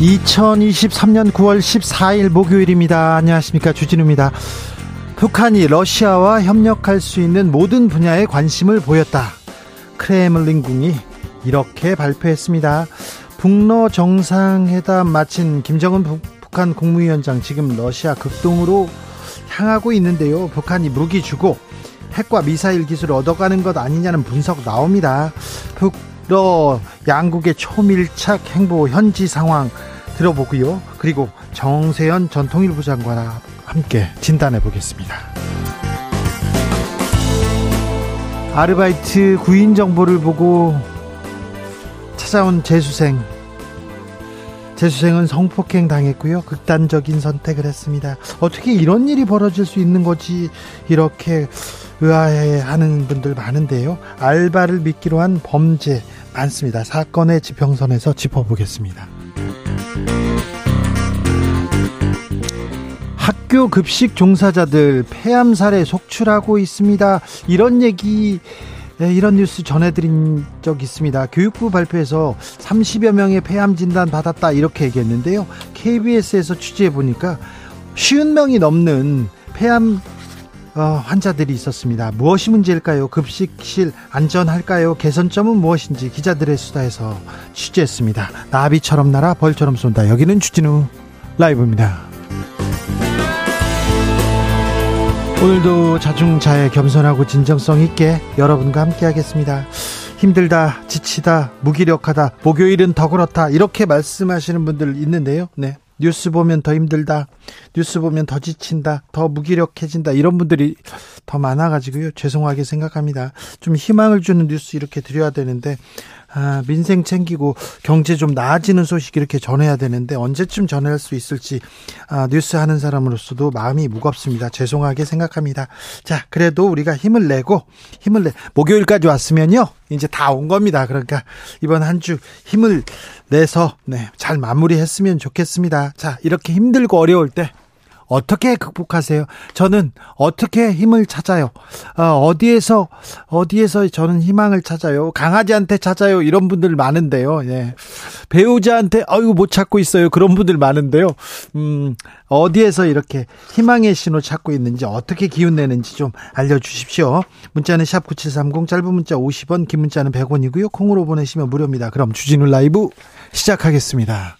2023년 9월 14일 목요일입니다. 안녕하십니까. 주진우입니다. 북한이 러시아와 협력할 수 있는 모든 분야에 관심을 보였다. 크레물린궁이 이렇게 발표했습니다. 북러 정상회담 마친 김정은 북한 국무위원장 지금 러시아 극동으로 향하고 있는데요. 북한이 무기 주고 핵과 미사일 기술을 얻어가는 것 아니냐는 분석 나옵니다. 북러 양국의 초밀착 행보 현지 상황 들어보고요. 그리고 정세현 전 통일부 장관과 함께 진단해 보겠습니다. 아르바이트 구인 정보를 보고 찾아온 재수생. 재수생은 성폭행 당했고요. 극단적인 선택을 했습니다. 어떻게 이런 일이 벌어질 수 있는 거지? 이렇게 의아해 하는 분들 많은데요. 알바를 미끼로 한 범죄 많습니다. 사건의 지평선에서 짚어보겠습니다. 학교 급식 종사자들 폐암 사례 속출하고 있습니다. 이런 얘기 네, 이런 뉴스 전해드린 적 있습니다. 교육부 발표에서 30여 명의 폐암 진단 받았다 이렇게 얘기했는데요. KBS에서 취재해 보니까 쉬운 명이 넘는 폐암 어, 환자들이 있었습니다. 무엇이 문제일까요? 급식실 안전할까요? 개선점은 무엇인지 기자들의 수다에서 취재했습니다. 나비처럼 날아 벌처럼 쏜다. 여기는 주진우 라이브입니다. 오늘도 자중자애 겸손하고 진정성 있게 여러분과 함께 하겠습니다. 힘들다, 지치다, 무기력하다, 목요일은 더 그렇다, 이렇게 말씀하시는 분들 있는데요. 네. 뉴스 보면 더 힘들다. 뉴스 보면 더 지친다. 더 무기력해진다. 이런 분들이 더 많아가지고요. 죄송하게 생각합니다. 좀 희망을 주는 뉴스 이렇게 드려야 되는데, 아, 민생 챙기고 경제 좀 나아지는 소식 이렇게 전해야 되는데 언제쯤 전할 수 있을지 아, 뉴스 하는 사람으로서도 마음이 무겁습니다. 죄송하게 생각합니다. 자, 그래도 우리가 힘을 내고 힘을 내 목요일까지 왔으면요. 이제 다 온 겁니다. 그러니까 이번 한 주 힘을 내서 네, 잘 마무리했으면 좋겠습니다. 자, 이렇게 힘들고 어려울 때 어떻게 극복하세요? 저는 어떻게 힘을 찾아요? 어, 디에서 어디에서 저는 희망을 찾아요? 강아지한테 찾아요? 이런 분들 많은데요. 예. 배우자한테 아이고 못 찾고 있어요. 그런 분들 많은데요. 음, 어디에서 이렇게 희망의 신호 찾고 있는지 어떻게 기운 내는지 좀 알려 주십시오. 문자는 샵 9730 짧은 문자 50원, 긴 문자는 100원이고요. 콩으로 보내시면 무료입니다. 그럼 주진우 라이브 시작하겠습니다.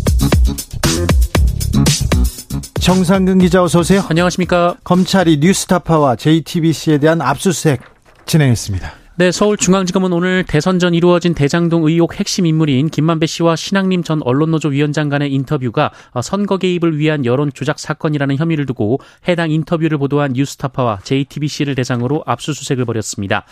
정상근 기자 어서 오세요. 안녕하십니까. 검찰이 뉴스타파와 JTBC에 대한 압수수색 진행했습니다. 네, 서울중앙지검은 오늘 대선 전 이루어진 대장동 의혹 핵심 인물인 김만배 씨와 신학림 전 언론노조 위원장 간의 인터뷰가 선거 개입을 위한 여론 조작 사건이라는 혐의를 두고 해당 인터뷰를 보도한 뉴스타파와 JTBC를 대상으로 압수수색을 벌였습니다.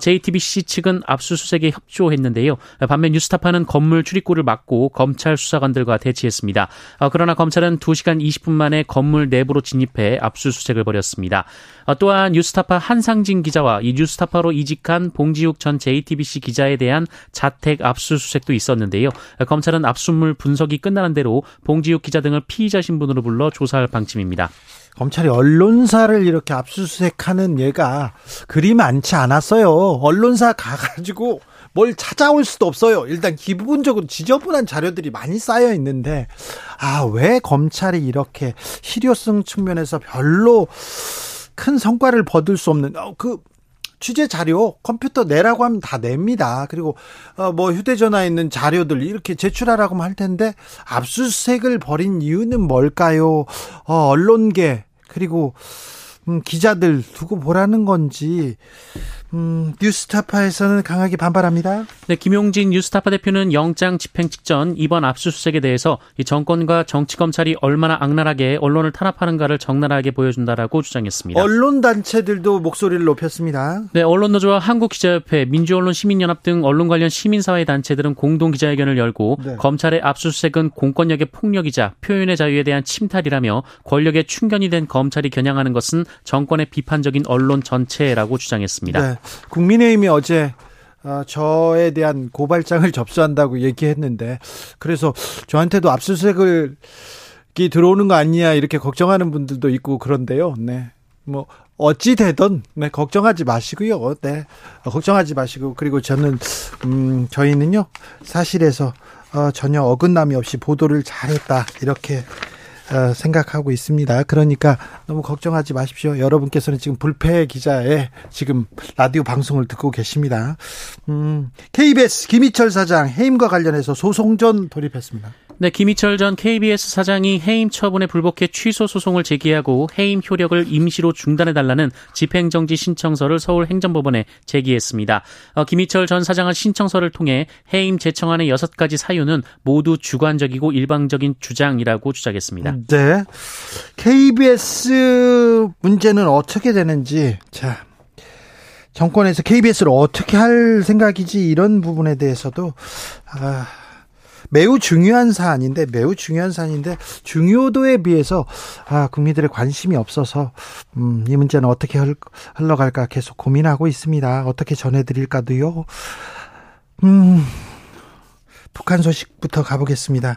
JTBC 어, 측은 압수수색에 협조했는데요. 반면 뉴스타파는 건물 출입구를 막고 검찰 수사관들과 대치했습니다. 어, 그러나 검찰은 2시간 20분 만에 건물 내부로 진입해 압수수색을 벌였습니다. 어, 또한 뉴스타파 한상진 기자와 이 뉴스타파로 이직한 봉지욱 전 JTBC 기자에 대한 자택 압수수색도 있었는데요. 검찰은 압수물 분석이 끝나는 대로 봉지욱 기자 등을 피의자 신분으로 불러 조사할 방침입니다. 검찰이 언론사를 이렇게 압수수색하는 예가 그리 많지 않았어요. 언론사 가가지고 뭘 찾아올 수도 없어요. 일단 기본적으로 지저분한 자료들이 많이 쌓여 있는데 아, 왜 검찰이 이렇게 실효성 측면에서 별로 큰 성과를 거둘 수 없는 어, 그 취재 자료 컴퓨터 내라고 하면 다 냅니다. 그리고 어 뭐 휴대전화에 있는 자료들 이렇게 제출하라고 할 텐데 압수수색을 벌인 이유는 뭘까요? 어 언론계 그리고 음, 기자들 두고 보라는 건지 음, 뉴스타파에서는 강하게 반발합니다. 네, 김용진 뉴스타파 대표는 영장 집행 직전 이번 압수수색에 대해서 이 정권과 정치 검찰이 얼마나 악랄하게 언론을 탄압하는가를 적나라하게 보여준다라고 주장했습니다. 언론 단체들도 목소리를 높였습니다. 네, 언론노조와 한국기자협회, 민주언론 시민연합 등 언론 관련 시민사회 단체들은 공동 기자회견을 열고 네. 검찰의 압수수색은 공권력의 폭력이자 표현의 자유에 대한 침탈이라며 권력의 충견이 된 검찰이 겨냥하는 것은 정권의 비판적인 언론 전체라고 주장했습니다. 네. 국민의힘이 어제 어, 저에 대한 고발장을 접수한다고 얘기했는데 그래서 저한테도 압수수색을 이 들어오는 거 아니냐 이렇게 걱정하는 분들도 있고 그런데요. 네. 뭐 어찌 되든 네, 걱정하지 마시고요. 네. 걱정하지 마시고 그리고 저는 음 저희는요. 사실에서 어, 전혀 어긋남이 없이 보도를 잘했다. 이렇게 어, 생각하고 있습니다. 그러니까 너무 걱정하지 마십시오. 여러분께서는 지금 불패 기자의 지금 라디오 방송을 듣고 계십니다. 음, KBS 김희철 사장 해임과 관련해서 소송전 돌입했습니다. 네, 김희철 전 KBS 사장이 해임 처분에 불복해 취소 소송을 제기하고 해임 효력을 임시로 중단해달라는 집행정지 신청서를 서울행정법원에 제기했습니다. 어, 김희철 전 사장은 신청서를 통해 해임 제청안의 여섯 가지 사유는 모두 주관적이고 일방적인 주장이라고 주장했습니다. 네. KBS 문제는 어떻게 되는지, 자, 정권에서 KBS를 어떻게 할 생각이지 이런 부분에 대해서도, 아, 매우 중요한 사안인데 매우 중요한 사안인데 중요도에 비해서 아, 국민들의 관심이 없어서 음, 이 문제는 어떻게 흘러갈까 계속 고민하고 있습니다. 어떻게 전해드릴까도요. 음. 북한 소식부터 가보겠습니다.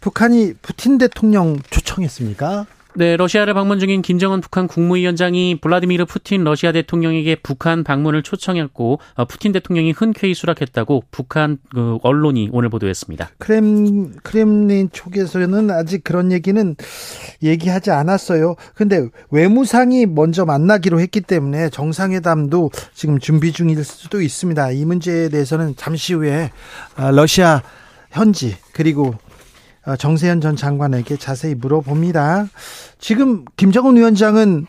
북한이 푸틴 대통령 초청했습니까? 네, 러시아를 방문 중인 김정은 북한 국무위원장이 블라디미르 푸틴 러시아 대통령에게 북한 방문을 초청했고 어, 푸틴 대통령이 흔쾌히 수락했다고 북한 그 언론이 오늘 보도했습니다. 크렘 크렘린 쪽에서는 아직 그런 얘기는 얘기하지 않았어요. 근데 외무상이 먼저 만나기로 했기 때문에 정상회담도 지금 준비 중일 수도 있습니다. 이 문제에 대해서는 잠시 후에 아, 러시아 현지 그리고 어, 정세현 전 장관에게 자세히 물어봅니다. 지금 김정은 위원장은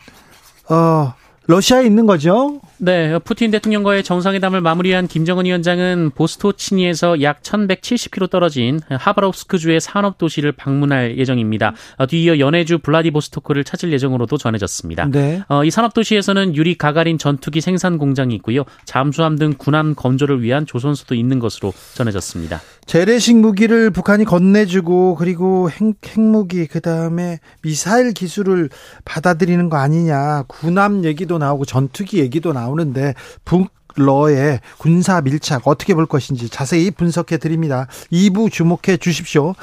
어 러시아에 있는 거죠? 네, 푸틴 대통령과의 정상회담을 마무리한 김정은 위원장은 보스토치니에서 약 1170km 떨어진 하바롭스크주의 산업 도시를 방문할 예정입니다. 어, 뒤이어 연해주 블라디보스토크를 찾을 예정으로도 전해졌습니다. 네. 어, 이 산업 도시에서는 유리 가가린 전투기 생산 공장이 있고요. 잠수함 등 군함 건조를 위한 조선소도 있는 것으로 전해졌습니다. 재래식 무기를 북한이 건네주고 그리고 핵, 핵무기 그다음에 미사일 기술을 받아들이는 거 아니냐. 군함 얘기도 나오고 전투기 얘기도 나오고 나오는데 북러의 군사 밀착 어떻게 볼 것인지 자세히 분석해 드립니다. 2부 주목해 주십시오.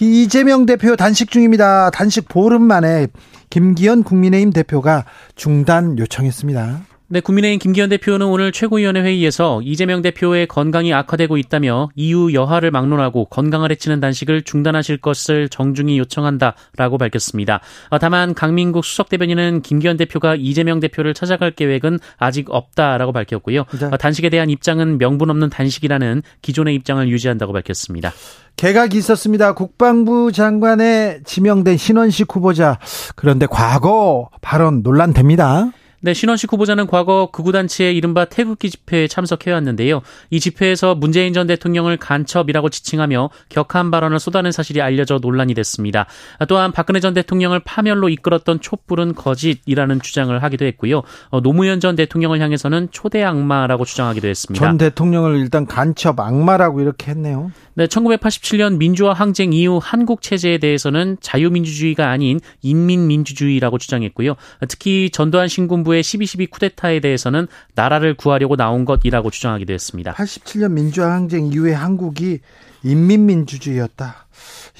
이재명 대표 단식 중입니다. 단식 보름 만에 김기현 국민의힘 대표가 중단 요청했습니다. 네, 국민의힘 김기현 대표는 오늘 최고위원회 회의에서 이재명 대표의 건강이 악화되고 있다며 이후 여하를 막론하고 건강을 해치는 단식을 중단하실 것을 정중히 요청한다라고 밝혔습니다. 어, 다만 강민국 수석 대변인은 김기현 대표가 이재명 대표를 찾아갈 계획은 아직 없다라고 밝혔고요. 네. 어, 단식에 대한 입장은 명분 없는 단식이라는 기존의 입장을 유지한다고 밝혔습니다. 개각이 있었습니다. 국방부 장관에 지명된 신원식 후보자. 그런데 과거 발언 논란됩니다. 네, 신원식 후보자는 과거 극우단체의 이른바 태극기 집회에 참석해왔는데요. 이 집회에서 문재인 전 대통령을 간첩이라고 지칭하며 격한 발언을 쏟아낸 사실이 알려져 논란이 됐습니다. 또한 박근혜 전 대통령을 파멸로 이끌었던 촛불은 거짓이라는 주장을 하기도 했고요. 어, 노무현 전 대통령을 향해서는 초대 악마라고 주장하기도 했습니다. 전 대통령을 일단 간첩 악마라고 이렇게 했네요. 네, 1987년 민주화 항쟁 이후 한국 체제에 대해서는 자유민주주의가 아닌 인민민주주의라고 주장했고요. 특히 전두환 신군부 의 12.12 쿠데타에 대해서는 나라를 구하려고 나온 것이라고 주장하기도 했습니다. 87년 민주화 항쟁 이후에 한국이 인민민주주의였다.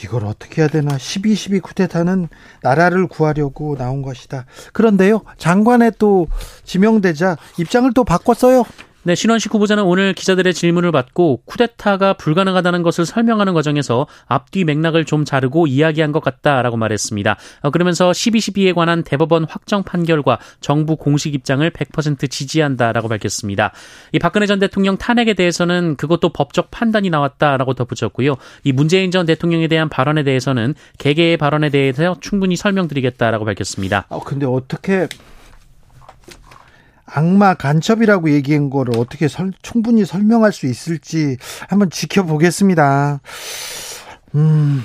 이걸 어떻게 해야 되나? 12.12 쿠데타는 나라를 구하려고 나온 것이다. 그런데요, 장관에 또 지명되자 입장을 또 바꿨어요. 네, 신원식 후보자는 오늘 기자들의 질문을 받고 쿠데타가 불가능하다는 것을 설명하는 과정에서 앞뒤 맥락을 좀 자르고 이야기한 것 같다라고 말했습니다. 어, 그러면서 12.12에 관한 대법원 확정 판결과 정부 공식 입장을 100% 지지한다라고 밝혔습니다. 이 박근혜 전 대통령 탄핵에 대해서는 그것도 법적 판단이 나왔다라고 덧붙였고요. 이 문재인 전 대통령에 대한 발언에 대해서는 개개의 발언에 대해서 충분히 설명드리겠다라고 밝혔습니다. 어, 근데 어떻게 악마 간첩이라고 얘기한 거를 어떻게 설, 충분히 설명할 수 있을지 한번 지켜보겠습니다. 음,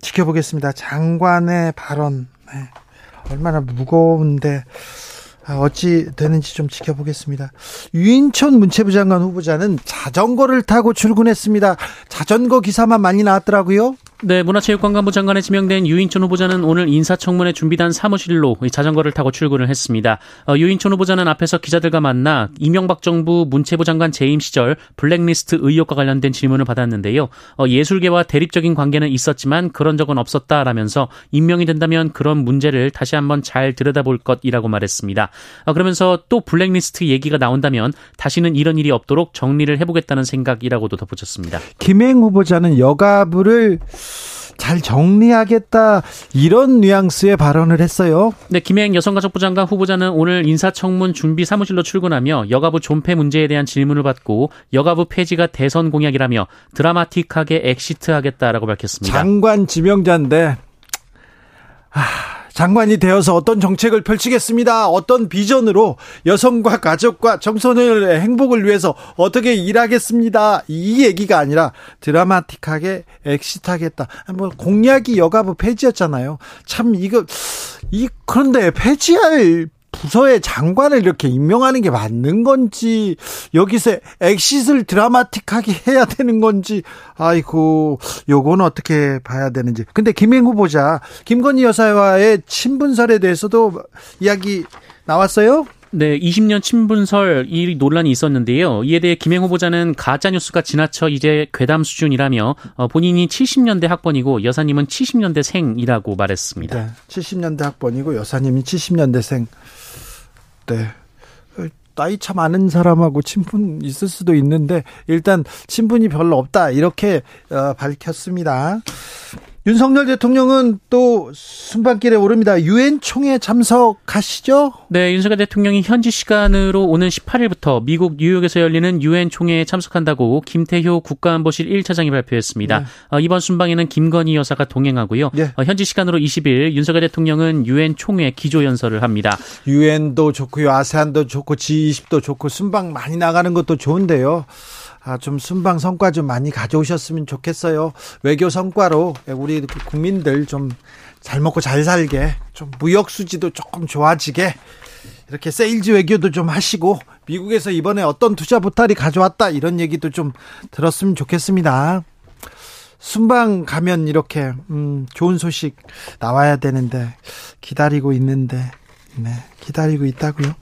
지켜보겠습니다. 장관의 발언. 네. 얼마나 무거운데 아, 어찌 되는지 좀 지켜보겠습니다. 유인촌 문체부 장관 후보자는 자전거를 타고 출근했습니다. 자전거 기사만 많이 나왔더라고요. 네, 문화체육관광부 장관에 지명된 유인촌 후보자는 오늘 인사청문회 준비단 사무실로 자전거를 타고 출근을 했습니다. 어, 유인촌 후보자는 앞에서 기자들과 만나 이명박 정부 문체부 장관 재임 시절 블랙리스트 의혹과 관련된 질문을 받았는데요. 어, 예술계와 대립적인 관계는 있었지만 그런 적은 없었다라면서 임명이 된다면 그런 문제를 다시 한번 잘 들여다볼 것이라고 말했습니다. 어, 그러면서 또 블랙리스트 얘기가 나온다면 다시는 이런 일이 없도록 정리를 해보겠다는 생각이라고도 덧붙였습니다. 김행 후보자는 여가부를 잘 정리하겠다 이런 뉘앙스의 발언을 했어요. 네, 김행 여성가족부 장관 후보자는 오늘 인사청문 준비 사무실로 출근하며 여가부 존폐 문제에 대한 질문을 받고 여가부 폐지가 대선 공약이라며 드라마틱하게 exit하겠다라고 밝혔습니다. 장관 지명자인데 아, 장관이 되어서 어떤 정책을 펼치겠습니다. 어떤 비전으로 여성과 가족과 청소년의 행복을 위해서 어떻게 일하겠습니다. 이 얘기가 아니라 드라마틱하게 exit하겠다. 뭐 공약이 여가부 폐지였잖아요. 참 이거 이 그런데 폐지할 부서의 장관을 이렇게 임명하는 게 맞는 건지 여기서 exit를 드라마틱하게 해야 되는 건지 아이고 요건 어떻게 봐야 되는지 근데 김행 후보자 김건희 여사와의 친분설에 대해서도 이야기 나왔어요? 네, 20년 친분설 이 논란이 있었는데요. 이에 대해 김행 후보자는 가짜 뉴스가 지나쳐 이제 괴담 수준이라며 어, 본인이 70년대 학번이고 여사님은 70년대 생이라고 말했습니다. 네, 70년대 학번이고 여사님이 70년대 생. 네. 나이 차 많은 사람하고 친분 있을 수도 있는데 일단 친분이 별로 없다 이렇게 어, 밝혔습니다. 윤석열 대통령은 또 순방길에 오릅니다. 유엔 총회 참석하시죠? 네, 윤석열 대통령이 현지 시간으로 오는 18일부터 미국 뉴욕에서 열리는 유엔 총회에 참석한다고 김태효 국가안보실 1차장이 발표했습니다. 네. 어, 이번 순방에는 김건희 여사가 동행하고요. 네. 어, 현지 시간으로 20일 윤석열 대통령은 유엔 총회 기조 연설을 합니다. 유엔도 좋고요, 아세안도 좋고 G20도 좋고 순방 많이 나가는 것도 좋은데요. 아, 좀 순방 성과 좀 많이 가져오셨으면 좋겠어요. 외교 성과로 우리 국민들 좀 잘 먹고 잘 살게, 좀 무역 수지도 조금 좋아지게, 이렇게 세일즈 외교도 좀 하시고, 미국에서 이번에 어떤 투자 보탈이 가져왔다, 이런 얘기도 좀 들었으면 좋겠습니다. 순방 가면 이렇게, 음, 좋은 소식 나와야 되는데, 기다리고 있는데, 네, 기다리고 있다고요.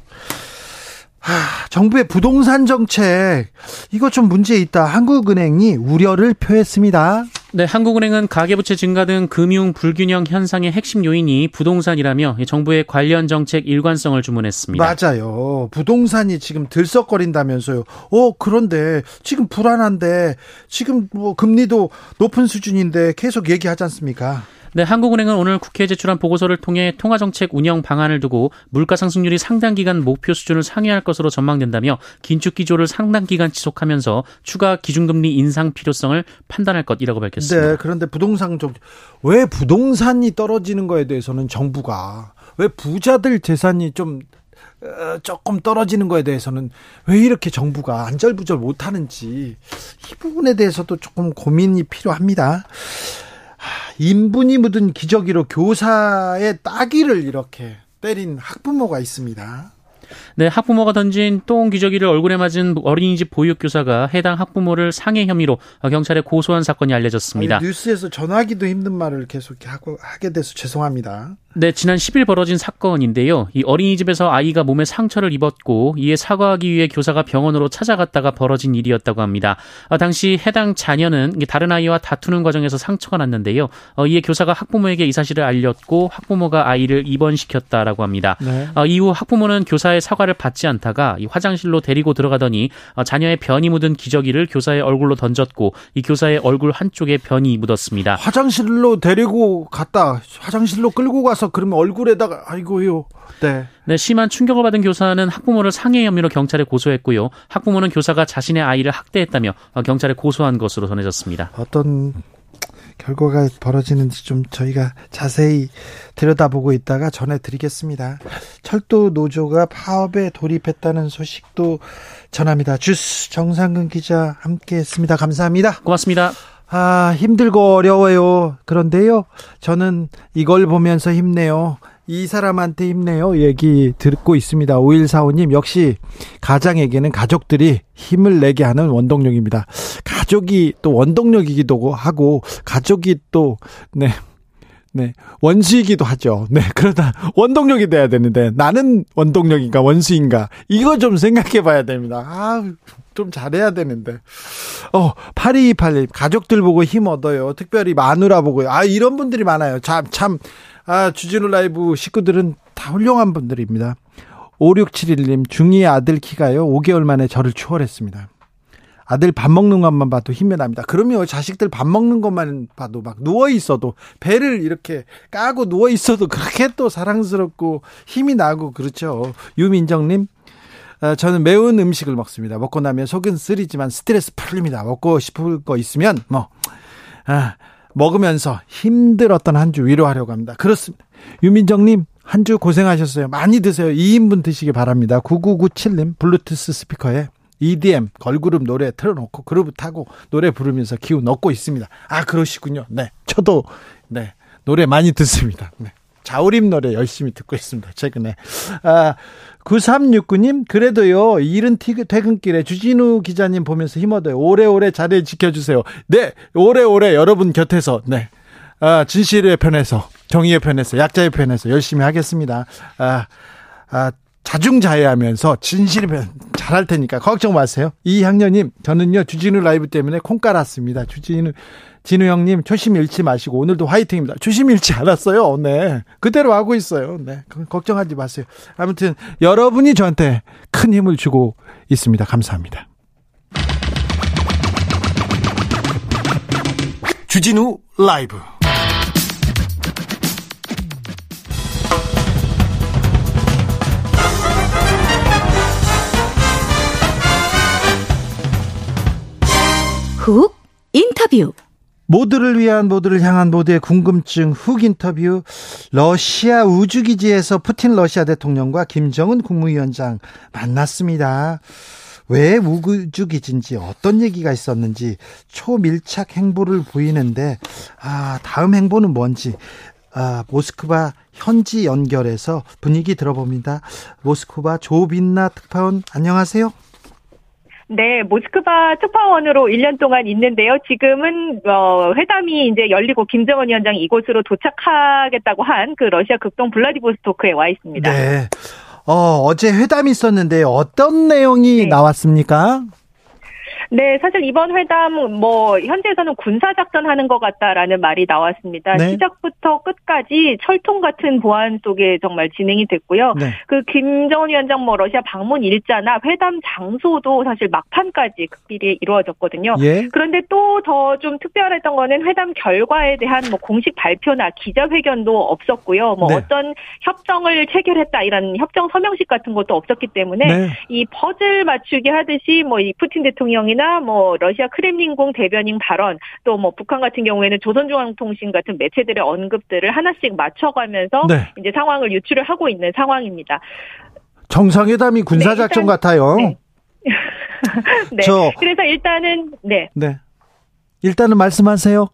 하, 정부의 부동산 정책 이거 좀 문제 있다. 한국은행이 우려를 표했습니다. 네, 한국은행은 가계부채 증가 등 금융 불균형 현상의 핵심 요인이 부동산이라며 정부의 관련 정책 일관성을 주문했습니다. 맞아요. 부동산이 지금 들썩거린다면서요. 어, 그런데 지금 불안한데 지금 뭐 금리도 높은 수준인데 계속 얘기하지 않습니까? 네, 한국은행은 오늘 국회에 제출한 보고서를 통해 통화정책 운영 방안을 두고 물가 상승률이 상당 기간 목표 수준을 상회할 것으로 전망된다며 긴축 기조를 상당 기간 지속하면서 추가 기준금리 인상 필요성을 판단할 것이라고 밝혔습니다. 네, 그런데 부동산 쪽왜 부동산이 떨어지는 거에 대해서는 정부가 왜 부자들 재산이 좀 어, 조금 떨어지는 거에 대해서는 왜 이렇게 정부가 안절부절 못하는지 이 부분에 대해서도 조금 고민이 필요합니다. 인분이 묻은 기저귀로 교사의 따귀를 이렇게 때린 학부모가 있습니다. 네, 학부모가 던진 똥 기저귀를 얼굴에 맞은 어린이집 보육교사가 해당 학부모를 상해 혐의로 경찰에 고소한 사건이 알려졌습니다. 아니, 뉴스에서 전화기도 힘든 말을 계속 하고 하게 돼서 죄송합니다. 네, 지난 10일 벌어진 사건인데요. 이 어린이집에서 아이가 몸에 상처를 입었고 이에 사과하기 위해 교사가 병원으로 찾아갔다가 벌어진 일이었다고 합니다. 어, 당시 해당 자녀는 다른 아이와 다투는 과정에서 상처가 났는데요. 어, 이에 교사가 학부모에게 이 사실을 알렸고 학부모가 아이를 입원시켰다라고 합니다. 네. 어, 이후 학부모는 교사의 사과를 받지 않다가 이 화장실로 데리고 들어가더니 어, 자녀의 변이 묻은 기저귀를 교사의 얼굴로 던졌고 이 교사의 얼굴 한쪽에 변이 묻었습니다. 화장실로 데리고 갔다 화장실로 끌고 가서 그러면 얼굴에다가 아이고요. 네. 네, 심한 충격을 받은 교사는 학부모를 상해 혐의로 경찰에 고소했고요. 학부모는 교사가 자신의 아이를 학대했다며 어, 경찰에 고소한 것으로 전해졌습니다. 어떤 결과가 벌어지는지 좀 저희가 자세히 들여다보고 있다가 전해드리겠습니다. 철도 노조가 파업에 돌입했다는 소식도 전합니다. 주스 정상근 기자 함께했습니다. 감사합니다. 고맙습니다. 아 힘들고 어려워요. 그런데요, 저는 이걸 보면서 힘내요. 이 사람한테 힘내요. 얘기 듣고 있습니다. 5145님, 역시 가장에게는 가족들이 힘을 내게 하는 원동력입니다. 가족이 또 원동력이기도 하고, 가족이 또, 네. 네. 원수이기도 하죠. 네. 그러다 원동력이 돼야 되는데 나는 원동력인가 원수인가 이거 좀 생각해 봐야 됩니다. 아, 좀 잘해야 되는데. 어, 8228님 가족들 보고 힘 얻어요. 특별히 마누라 보고요. 아, 이런 분들이 많아요. 참 참. 아, 주진우 라이브 식구들은 다 훌륭한 분들입니다. 5671님, 중2 아들 키가요, 5개월 만에 저를 추월했습니다. 아들 밥 먹는 것만 봐도 힘이 납니다. 그러면 자식들 밥 먹는 것만 봐도 막 누워 있어도 배를 이렇게 까고 누워 있어도 그렇게 또 사랑스럽고 힘이 나고 그렇죠. 유민정님, 어, 저는 매운 음식을 먹습니다. 먹고 나면 속은 쓰리지만 스트레스 풀립니다. 먹고 싶을 거 있으면 뭐 아, 먹으면서 힘들었던 한 주 위로하려고 합니다. 그렇습니다. 유민정님, 한 주 고생하셨어요. 많이 드세요. 2인분 드시기 바랍니다. 9997님, 블루투스 스피커에 EDM, 걸그룹 노래 틀어놓고 그룹 타고 노래 부르면서 기운 얻고 있습니다. 아, 그러시군요. 네. 저도, 네. 노래 많이 듣습니다. 네. 자우림 노래 열심히 듣고 있습니다. 최근에. 아, 9369님, 그래도요, 이른 퇴근길에 주진우 기자님 보면서 힘 얻어요. 오래오래 자리 지켜주세요. 네, 오래오래 여러분 곁에서, 네. 아, 진실의 편에서, 정의의 편에서, 약자의 편에서 열심히 하겠습니다. 아, 아, 자중자애하면서 진실의 편 잘할 테니까 걱정 마세요. 이학년님, 저는요, 주진우 라이브 때문에 콩 깔았습니다. 주진우, 진우 형님 초심 잃지 마시고 오늘도 화이팅입니다. 초심 잃지 않았어요. 네. 그대로 하고 있어요. 네. 걱정하지 마세요. 아무튼 여러분이 저한테 큰 힘을 주고 있습니다. 감사합니다. 주진우 라이브 훅 인터뷰 모두를 위한 모두를 향한 모두의 궁금증 훅 인터뷰 러시아 우주기지에서 푸틴 러시아 대통령과 김정은 국무위원장 만났습니다. 왜 우주기지인지 어떤 얘기가 있었는지 초밀착 행보를 보이는데 아 다음 행보는 뭔지 아 모스크바 현지 연결해서 분위기 들어봅니다. 모스크바 조빈나 특파원 안녕하세요. 네, 모스크바 특파원으로 1년 동안 있는데요. 지금은 어, 회담이 이제 열리고 김정은 위원장이 이곳으로 도착하겠다고 한 그 러시아 극동 블라디보스토크에 와 있습니다. 네. 어, 어제 회담이 있었는데 어떤 내용이 네. 나왔습니까? 네, 사실 이번 회담 뭐 현재에서는 군사 작전 하는 것 같다라는 말이 나왔습니다. 네. 시작부터 끝까지 철통 같은 보안 속에 정말 진행이 됐고요. 네. 그 김정은 위원장 뭐 러시아 방문 일자나 회담 장소도 사실 막판까지 극비리에 이루어졌거든요. 예. 그런데 또 더 좀 특별했던 거는 회담 결과에 대한 뭐 공식 발표나 기자회견도 없었고요. 뭐 네. 어떤 협정을 체결했다 이런 협정 서명식 같은 것도 없었기 때문에 네. 이 퍼즐 맞추기 하듯이 뭐 이 푸틴 대통령이나 발언 이나 뭐 러시아 크렘린궁 대변인 발언 또 뭐 북한 같은 경우에는 조선중앙통신 같은 매체들의 언급들을 하나씩 맞춰가면서 네. 이제 상황을 유출을 하고 있는 상황입니다. 정상회담이 군사작전 네, 같아요. 네. 네. 저, 그래서 일단은 네. 네. 일단은 말씀하세요.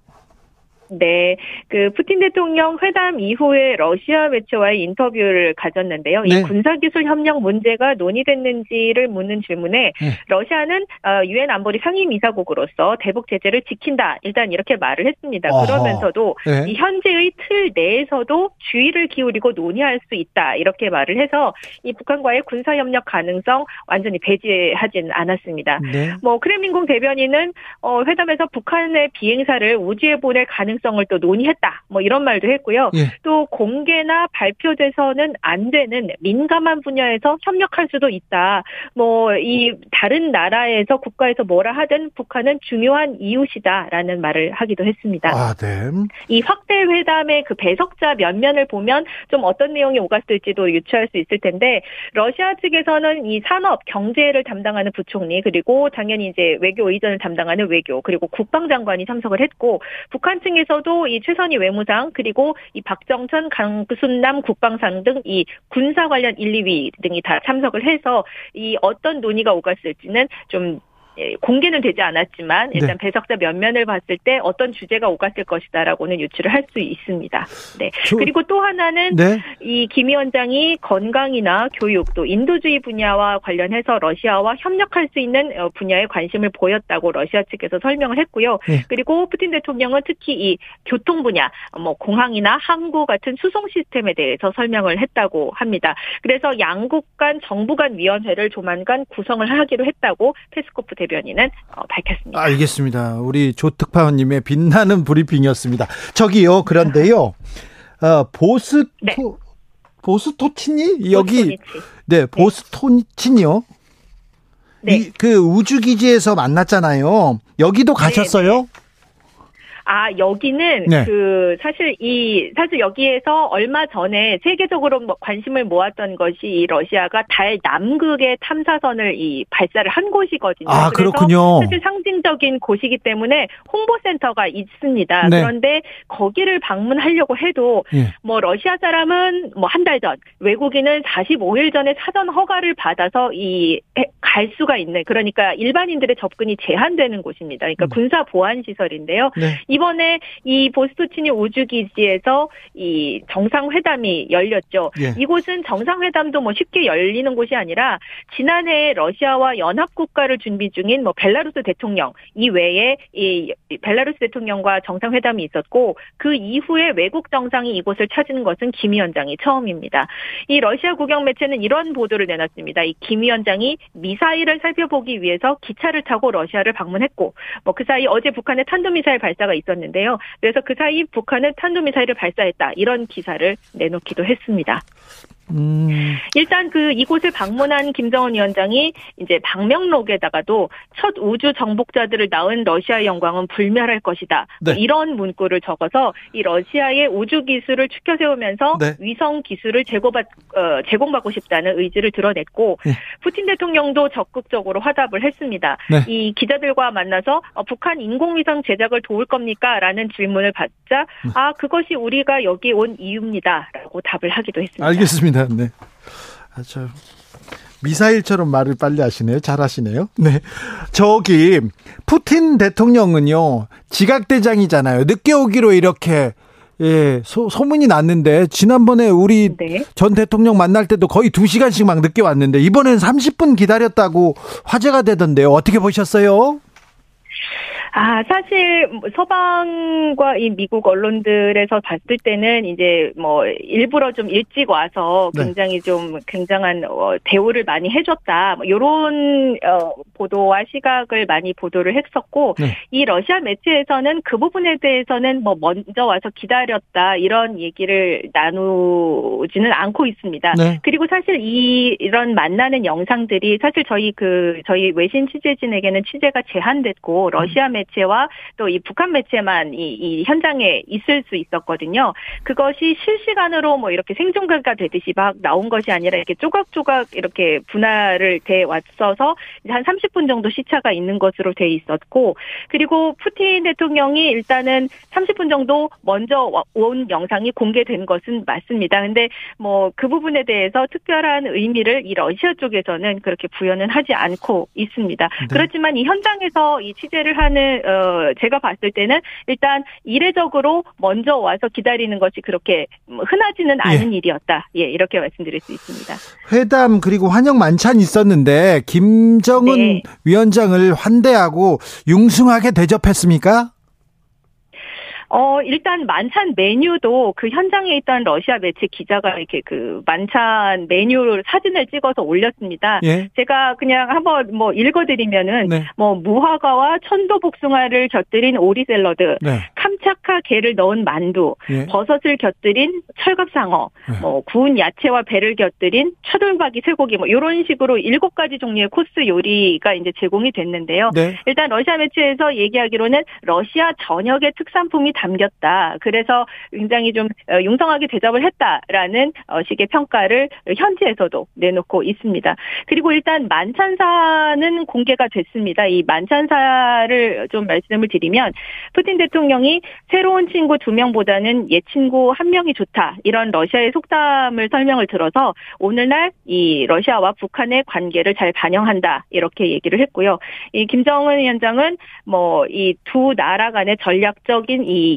네, 그 푸틴 대통령 회담 이후에 러시아 매체와의 인터뷰를 가졌는데요. 네. 이 군사기술 협력 문제가 논의됐는지를 묻는 질문에 네. 러시아는 어, 유엔 안보리 상임이사국으로서 대북 제재를 지킨다. 일단 이렇게 말을 했습니다. 그러면서도 네. 이 현재의 틀 내에서도 주의를 기울이고 논의할 수 있다. 이렇게 말을 해서 이 북한과의 군사 협력 가능성 완전히 배제하진 않았습니다. 네. 뭐 크렘린궁 대변인은 어, 회담에서 북한의 비행사를 우주에 보낼 가능 가능성을 또 논의했다. 뭐 이런 말도 했고요. 예. 또 공개나 발표돼서는 안 되는 민감한 분야에서 협력할 수도 있다. 뭐 이 다른 나라에서 국가에서 뭐라 하든 북한은 중요한 이웃이다라는 말을 하기도 했습니다. 아, 네. 이 확대 회담의 그 배석자 면면을 보면 좀 어떤 내용이 오갔을지도 유추할 수 있을 텐데 러시아 측에서는 이 산업 경제를 담당하는 부총리 그리고 당연히 이제 외교 의전을 담당하는 외교 그리고 국방장관이 참석을 했고 북한 측에서 도 이 최선희 외무상 그리고 이 박정천 강순남 국방상 등 이 군사 관련 1, 2위 등이 다 참석을 해서 이 어떤 논의가 오갔을지는 좀 예, 공개는 되지 않았지만 일단 네. 배석자 면면을 봤을 때 어떤 주제가 오갔을 것이다라고는 유추를 할 수 있습니다. 네. 저... 그리고 또 하나는 네. 이김 위원장이 건강이나 교육 또 인도주의 분야와 관련해서 러시아와 협력할 수 있는 어, 분야에 관심을 보였다고 러시아 측에서 설명을 했고요. 네. 그리고 푸틴 대통령은 특히 이 교통 분야, 뭐 공항이나 항구 같은 수송 시스템에 대해서 설명을 했다고 합니다. 그래서 양국 간 정부 간 위원회를 조만간 구성을 하기로 했다고 페스코프 대 대변인은 어, 밝혔습니다. 알겠습니다. 우리 조특파원님의 빛나는 브리핑이었습니다. 저기요, 그런데요, 어, 보스토, 네. 보스토치니? 여기, 네, 보스토치니요? 네. 이, 그 우주 기지에서 만났잖아요. 여기도 네, 가셨어요? 네. 아 여기는 네. 그 사실 이 사실 여기에서 얼마 전에 세계적으로 뭐 관심을 모았던 것이 이 러시아가 달 남극의 탐사선을 이 발사를 한 곳이거든요. 아 그렇군요. 사실 상징적인 곳이기 때문에 홍보센터가 있습니다. 네. 그런데 거기를 방문하려고 해도 네. 뭐 러시아 사람은 뭐 한 달 전, 외국인은 45일 전에 사전 허가를 받아서 이 갈 수가 있는 그러니까 일반인들의 접근이 제한되는 곳입니다. 그러니까 음. 군사 보안 시설인데요. 네. 이 번에 이 보스토치니 우주기지에서 이 정상회담이 열렸죠. 예. 이곳은 정상회담도 뭐 쉽게 열리는 곳이 아니라 지난해 러시아와 연합국가를 준비 중인 뭐 벨라루스 대통령 이외에 이 벨라루스 대통령과 정상회담이 있었고 그 이후에 외국 정상이 이곳을 찾은 것은 김 위원장이 처음입니다. 이 러시아 국영 매체는 이런 보도를 내놨습니다. 이 김 위원장이 미사일을 살펴보기 위해서 기차를 타고 러시아를 방문했고 뭐 그 사이 어제 북한의 탄도미사일 발사가 있 있었는데요. 그래서 그 사이 북한은 탄도미사일을 발사했다. 이런 기사를 내놓기도 했습니다. 음. 일단 그 이곳을 방문한 김정은 위원장이 이제 방명록에다가도 첫 우주 정복자들을 낳은 러시아의 영광은 불멸할 것이다. 네. 이런 문구를 적어서 이 러시아의 우주 기술을 추켜 세우면서 네. 위성 기술을 제공받 어, 제공받고 싶다는 의지를 드러냈고 네. 푸틴 대통령도 적극적으로 화답을 했습니다. 네. 이 기자들과 만나서 어, 북한 인공위성 제작을 도울 겁니까?라는 질문을 받자 음. 아 그것이 우리가 여기 온 이유입니다라고 답을 하기도 했습니다. 알겠습니다. 네. 아주 미사일처럼 말을 빨리 하시네요. 잘하시네요. 네. 저기 푸틴 대통령은요. 지각대장이잖아요. 늦게 오기로 이렇게 예, 소, 소문이 났는데 지난번에 우리 네. 전 대통령 만날 때도 거의 2시간씩 막 늦게 왔는데 이번엔 30분 기다렸다고 화제가 되던데요. 어떻게 보셨어요? 아, 사실 서방과 이 미국 언론들에서 봤을 때는 이제 뭐 일부러 좀 일찍 와서 네. 굉장히 네. 좀 굉장한 어, 대우를 많이 해줬다. 뭐 이런 어, 보도와 시각을 많이 보도를 했었고 네. 이 러시아 매체에서는 그 부분에 대해서는 뭐 먼저 와서 기다렸다 이런 얘기를 나누지는 않고 있습니다. 네. 그리고 사실 이 이런 만나는 영상들이 사실 저희 그 저희 외신 취재진에게는 취재가 제한됐고 러시아 매 매체와 또 이 북한 매체만 이, 이 현장에 있을 수 있었거든요. 그것이 실시간으로 뭐 이렇게 생중계가 되듯이 막 나온 것이 아니라 이렇게 조각조각 이렇게 분할을 돼 왔어서 한 30분 정도 시차가 있는 것으로 돼 있었고 그리고 푸틴 대통령이 일단은 30분 정도 먼저 온 영상이 공개된 것은 맞습니다. 근데 뭐 그 부분에 대해서 특별한 의미를 이 러시아 쪽에서는 그렇게 부여는 하지 않고 있습니다. 네. 그렇지만 이 현장에서 이 취재를 하는 어, 제가 봤을 때는 일단 이례적으로 먼저 와서 기다리는 것이 그렇게 흔하지는 않은 예. 일이었다. 예, 이렇게 말씀드릴 수 있습니다. 회담 그리고 환영 만찬 있었는데 김정은 네. 위원장을 환대하고 융숭하게 대접했습니까? 어, 일단 만찬 메뉴도 그 현장에 있던 러시아 매체 기자가 이렇게 그 만찬 메뉴를 사진을 찍어서 올렸습니다. 예? 제가 그냥 한번 뭐 읽어드리면은 네. 뭐 무화과와 천도복숭아를 곁들인 오리 샐러드, 네. 캄차카 게를 넣은 만두, 예? 버섯을 곁들인 철갑상어, 네. 뭐 구운 야채와 배를 곁들인 차돌박이 쇠고기 뭐 이런 식으로 일곱 가지 종류의 코스 요리가 이제 제공이 됐는데요. 네. 일단 러시아 매체에서 얘기하기로는 러시아 전역의 특산품이 담겼다. 그래서 굉장히 좀 어, 융성하게 대접을 했다라는 어, 식의 평가를 현지에서도 내놓고 있습니다. 그리고 일단 만찬사는 공개가 됐습니다. 이 만찬사를 좀 말씀을 드리면 푸틴 대통령이 새로운 친구 두 명보다는 옛 친구 한 명이 좋다. 이런 러시아의 속담을 설명을 들어서 오늘날 이 러시아와 북한의 관계를 잘 반영한다. 이렇게 얘기를 했고요. 이 김정은 위원장은 뭐 이 두 나라 간의 전략적인 이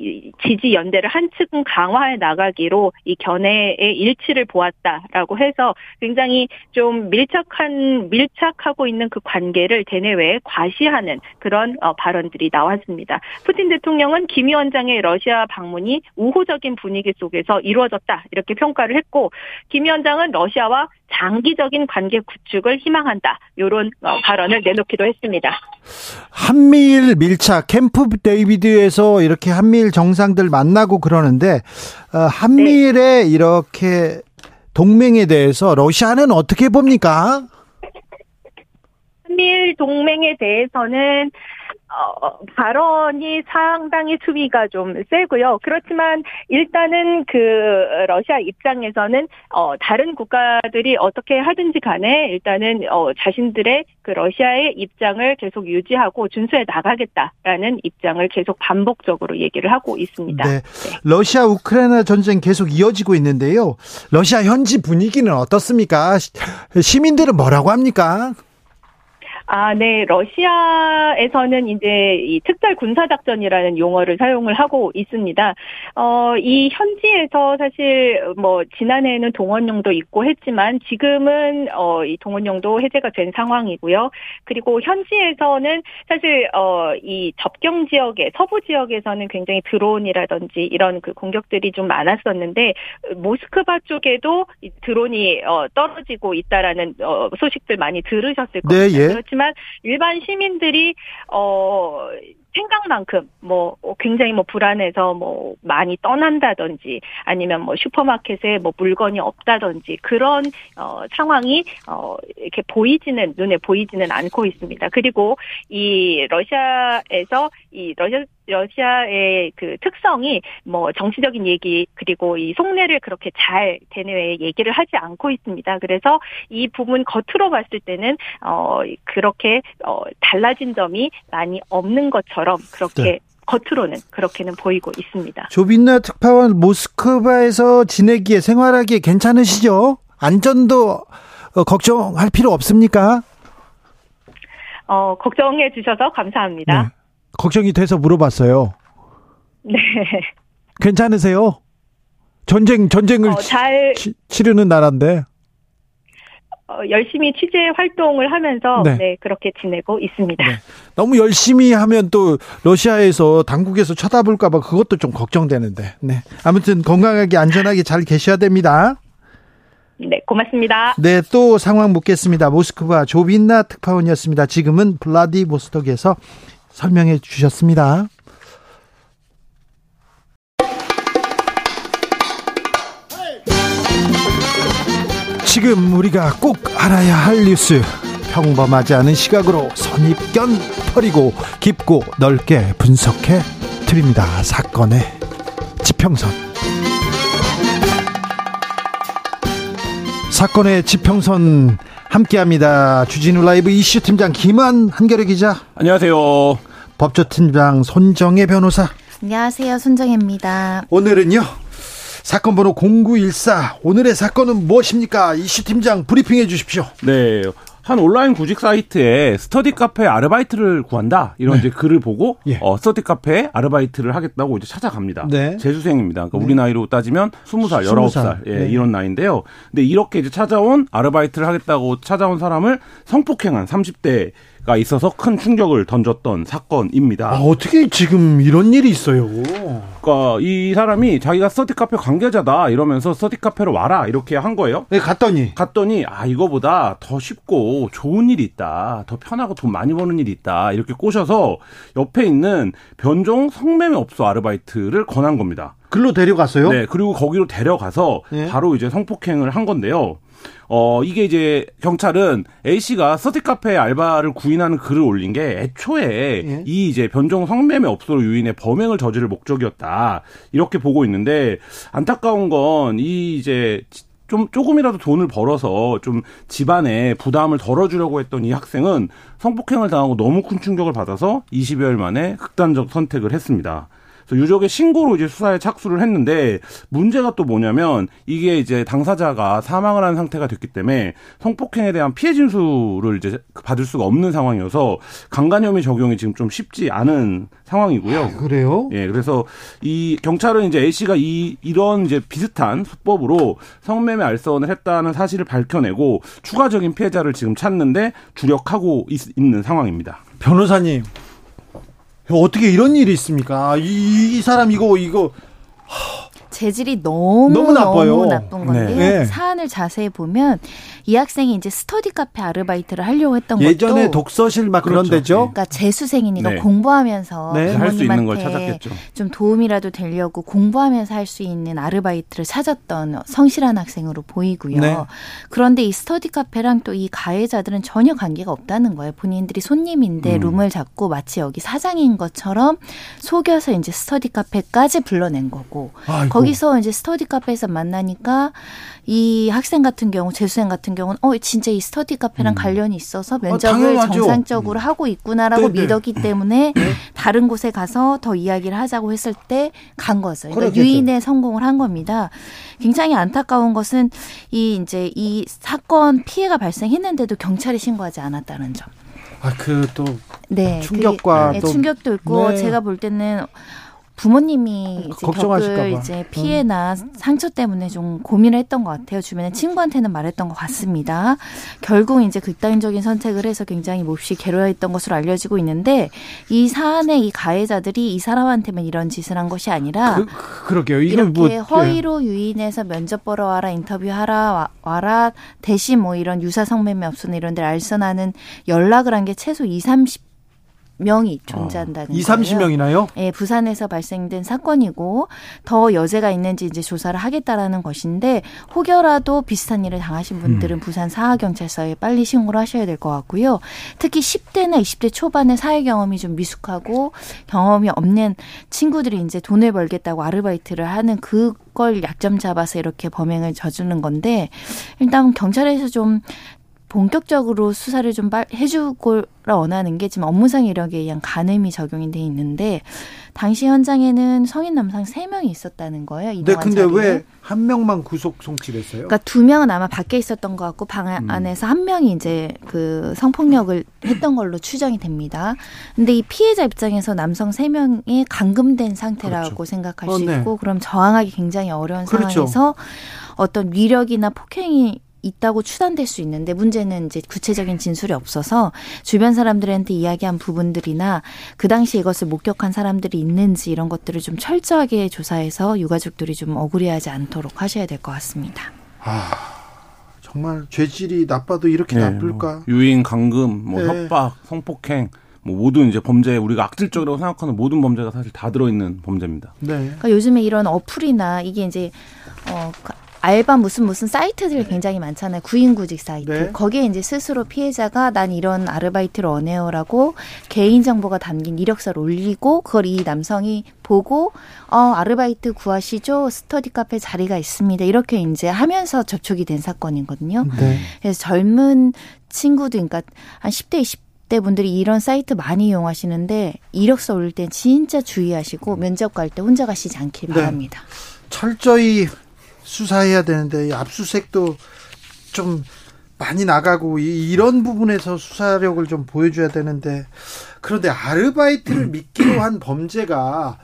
지지 연대를 한층 강화해 나가기로 이 견해의 일치를 보았다라고 해서 굉장히 좀 밀착한 밀착하고 있는 그 관계를 대내외에 과시하는 그런 어, 발언들이 나왔습니다. 푸틴 대통령은 김 위원장의 러시아 방문이 우호적인 분위기 속에서 이루어졌다 이렇게 평가를 했고 김 위원장은 러시아와 장기적인 관계 구축을 희망한다. 이런 어, 발언을 내놓기도 했습니다. 한미일 밀착 캠프 데이비드에서 이렇게 한미일 정상들 만나고 그러는데 어, 한미일의 네. 이렇게 동맹에 대해서 러시아는 어떻게 봅니까? 한미일 동맹에 대해서는 어, 발언이 상당히 수위가 좀 세고요. 그렇지만 일단은 그 러시아 입장에서는 어, 다른 국가들이 어떻게 하든지 간에 일단은 어, 자신들의 그 러시아의 입장을 계속 유지하고 준수해 나가겠다라는 입장을 계속 반복적으로 얘기를 하고 있습니다. 네. 네. 러시아 우크라이나 전쟁 계속 이어지고 있는데요. 러시아 현지 분위기는 어떻습니까? 시민들은 뭐라고 합니까? 아, 네. 러시아에서는 이제 이 특별 군사작전이라는 용어를 사용을 하고 있습니다. 어, 이 현지에서 사실 뭐 지난해에는 동원령도 있고 했지만 지금은 어, 이 동원령도 해제가 된 상황이고요. 그리고 현지에서는 사실 어, 이 접경 지역에 서부 지역에서는 굉장히 드론이라든지 이런 그 공격들이 좀 많았었는데 모스크바 쪽에도 드론이 어, 떨어지고 있다라는 어, 소식들 많이 들으셨을 겁니다. 네, 예. 그렇지만 하지만 일반 시민들이 어 생각만큼 뭐 굉장히 뭐 불안해서 뭐 많이 떠난다든지 아니면 뭐 슈퍼마켓에 뭐 물건이 없다든지 그런 어 상황이 어 이렇게 보이지는 눈에 보이지는 않고 있습니다. 그리고 이 러시아에서 이 러시아 러시아의 그 특성이 뭐 정치적인 얘기 그리고 이 속내를 그렇게 잘 대내외에 얘기를 하지 않고 있습니다. 그래서 이 부분 겉으로 봤을 때는 어 그렇게 어 달라진 점이 많이 없는 것처럼 그렇게 네. 겉으로는 그렇게는 보이고 있습니다. 조빈나 특파원 모스크바에서 지내기에 생활하기에 괜찮으시죠? 안전도 어, 걱정할 필요 없습니까? 어, 걱정해 주셔서 감사합니다. 네. 걱정이 돼서 물어봤어요. 네. 괜찮으세요? 전쟁 전쟁을 어, 잘 치, 치르는 나라인데. 어, 열심히 취재 활동을 하면서 네. 네 그렇게 지내고 있습니다. 네. 너무 열심히 하면 또 러시아에서 당국에서 쳐다볼까봐 그것도 좀 걱정되는데. 네. 아무튼 건강하게 안전하게 잘 계셔야 됩니다. 네, 고맙습니다. 네, 또 상황 묻겠습니다. 모스크바 조빈나 특파원이었습니다. 지금은 블라디보스톡에서 설명해 주셨습니다. 지금 우리가 꼭 알아야 할 뉴스 평범하지 않은 시각으로 선입견 버리고 깊고 넓게 분석해 드립니다. 사건의 지평선. 사건의 지평선 함께합니다. 주진우 라이브 이슈 팀장 김완 한겨레 기자. 안녕하세요. 법조팀장 손정혜 변호사. 안녕하세요. 손정혜입니다. 오늘은요. 사건 번호 0914 오늘의 사건은 무엇입니까? 이슈 팀장 브리핑해 주십시오. 네. 한 온라인 구직 사이트에 스터디 카페 아르바이트를 구한다 이런 네. 이제 글을 보고 예. 어, 스터디 카페 아르바이트를 하겠다고 이제 찾아갑니다. 네. 재수생입니다. 그러니까 네. 우리 나이로 따지면 20살, 19살 예, 네. 이런 나이인데요. 근데 이렇게 이제 찾아온 아르바이트를 하겠다고 찾아온 사람을 성폭행한 30대 가 있어서 큰 충격을 던졌던 사건입니다. 아, 어떻게 지금 이런 일이 있어요? 그러니까 이 사람이 자기가 스터디 카페 관계자다 이러면서 스터디 카페로 와라 이렇게 한 거예요. 네, 갔더니 갔더니 아 이거보다 더 쉽고 좋은 일이 있다, 더 편하고 돈 많이 버는 일이 있다 이렇게 꼬셔서 옆에 있는 변종 성매매 업소 아르바이트를 권한 겁니다. 글로 데려갔어요? 네, 그리고 거기로 데려가서 네. 바로 이제 성폭행을 한 건데요. 어, 이게 이제 경찰은 A씨가 서티 카페 알바를 구인하는 글을 올린 게 애초에 예. 이 이제 변종 성매매 업소로 유인해 범행을 저지를 목적이었다. 이렇게 보고 있는데 안타까운 건 이 이제 좀 조금이라도 돈을 벌어서 좀 집안에 부담을 덜어주려고 했던 이 학생은 성폭행을 당하고 너무 큰 충격을 받아서 20여일 만에 극단적 선택을 했습니다. 유족의 신고로 이제 수사에 착수를 했는데 문제가 또 뭐냐면 이게 이제 당사자가 사망을 한 상태가 됐기 때문에 성폭행에 대한 피해 진술을 이제 받을 수가 없는 상황이어서 강간혐의 적용이 지금 좀 쉽지 않은 상황이고요. 아, 그래요? 예, 그래서 이 경찰은 이제 A 씨가 이 이런 이제 비슷한 수법으로 성매매 알선을 했다는 사실을 밝혀내고 추가적인 피해자를 지금 찾는데 주력하고 있, 있는 상황입니다. 변호사님, 어떻게 이런 일이 있습니까? 이, 이 사람 이거 이거 재질이 너무 너무 나빠요. 너무 나쁜 건데 네. 사안을 자세히 보면 이 학생이 이제 스터디 카페 아르바이트를 하려고 했던 예전에 것도 예전에 독서실 막 그렇죠. 그런 데죠. 그러니까 재수생이니까 네. 공부하면서 네. 부모님한테 좀 도움이라도 되려고 공부하면서 할 수 있는 아르바이트를 찾았던 성실한 학생으로 보이고요. 네. 그런데 이 스터디 카페랑 또 이 가해자들은 전혀 관계가 없다는 거예요. 본인들이 손님인데 음. 룸을 잡고 마치 여기 사장인 것처럼 속여서 이제 스터디 카페까지 불러낸 거고 아이고. 거기 서 이제 스터디 카페에서 만나니까 이 학생 같은 경우 재수생 같은 경우는 어 진짜 이 스터디 카페랑 음. 관련이 있어서 아, 면접을 아, 정상적으로 음. 하고 있구나라고 네네. 믿었기 때문에 네. 다른 곳에 가서 더 이야기를 하자고 했을 때 간 거죠. 그러니까 유인에 성공을 한 겁니다. 굉장히 안타까운 것은 이 이제 이 사건 피해가 발생했는데도 경찰에 신고하지 않았다는 점. 아, 그또 네, 충격과 그, 또 충격도 있고 네. 제가 볼 때는 부모님이 이제 겪을 이제 피해나 음. 상처 때문에 좀 고민을 했던 것 같아요. 주변에 친구한테는 말했던 것 같습니다. 결국 이제 극단적인 선택을 해서 굉장히 몹시 괴로워했던 것으로 알려지고 있는데 이 사안의 이 가해자들이 이 사람한테만 이런 짓을 한 것이 아니라 그, 그 러게요 이렇게 뭐, 허위로 예. 유인해서 면접 보러 와라 인터뷰하라 와, 라 대신 뭐 이런 유사 성매매 없으나 이런 데를 알선하는 연락을 한 게 최소 2, 30 명이 존재한다는 어. 2, 30명이나요? 예, 부산에서 발생된 사건이고 더 여죄가 있는지 이제 조사를 하겠다라는 것인데 혹여라도 비슷한 일을 당하신 분들은 음. 부산 사하 경찰서에 빨리 신고를 하셔야 될 것 같고요. 특히 10대나 20대 초반의 사회 경험이 좀 미숙하고 경험이 없는 친구들이 이제 돈을 벌겠다고 아르바이트를 하는 그걸 약점 잡아서 이렇게 범행을 저주는 건데 일단 경찰에서 좀 본격적으로 수사를 좀 해주고 원하는 게 지금 업무상 이력에 의한 간음이 적용이 돼 있는데 당시 현장에는 성인 남성 세명이 있었다는 거예요. 네, 근데 왜 한 명만 구속 송치됐어요? 그러니까 두 명은 아마 밖에 있었던 것 같고 방 음. 안에서 한 명이 이제 그 성폭력을 했던 걸로 추정이 됩니다. 근데 이 피해자 입장에서 남성 세 명이 감금된 상태라고 그렇죠. 생각할 어, 수 네. 있고 그럼 저항하기 굉장히 어려운 그렇죠. 상황에서 어떤 위력이나 폭행이 있다고 추단될 수 있는데 문제는 이제 구체적인 진술이 없어서 주변 사람들한테 이야기한 부분들이나 그 당시 이것을 목격한 사람들이 있는지 이런 것들을 좀 철저하게 조사해서 유가족들이 좀 억울해하지 않도록 하셔야 될 것 같습니다. 아. 정말 죄질이 나빠도 이렇게 네, 나쁠까? 뭐 유인, 강금, 뭐 네. 협박, 성폭행, 뭐 모든 이제 범죄 우리가 악질적이라고 생각하는 모든 범죄가 사실 다 들어있는 범죄입니다. 네. 그러니까 요즘에 이런 어플이나 이게 이제 어 알바 무슨 무슨 사이트들이 굉장히 많잖아요. 구인구직 사이트. 네. 거기에 이제 스스로 피해자가 난 이런 아르바이트를 원해요라고 개인 정보가 담긴 이력서를 올리고 그걸 이 남성이 보고 어 아르바이트 구하시죠. 스터디 카페 자리가 있습니다. 이렇게 이제 하면서 접촉이 된 사건이거든요. 네. 그래서 젊은 친구들 그러니까 한 10대 20대 분들이 이런 사이트 많이 이용하시는데 이력서 올릴 땐 진짜 주의하시고 면접 갈 때 혼자 가시지 않길 네. 바랍니다. 철저히 수사해야 되는데 압수색도 좀 많이 나가고 이런 부분에서 수사력을 좀 보여줘야 되는데 그런데 아르바이트를 음. 믿기로 한 범죄가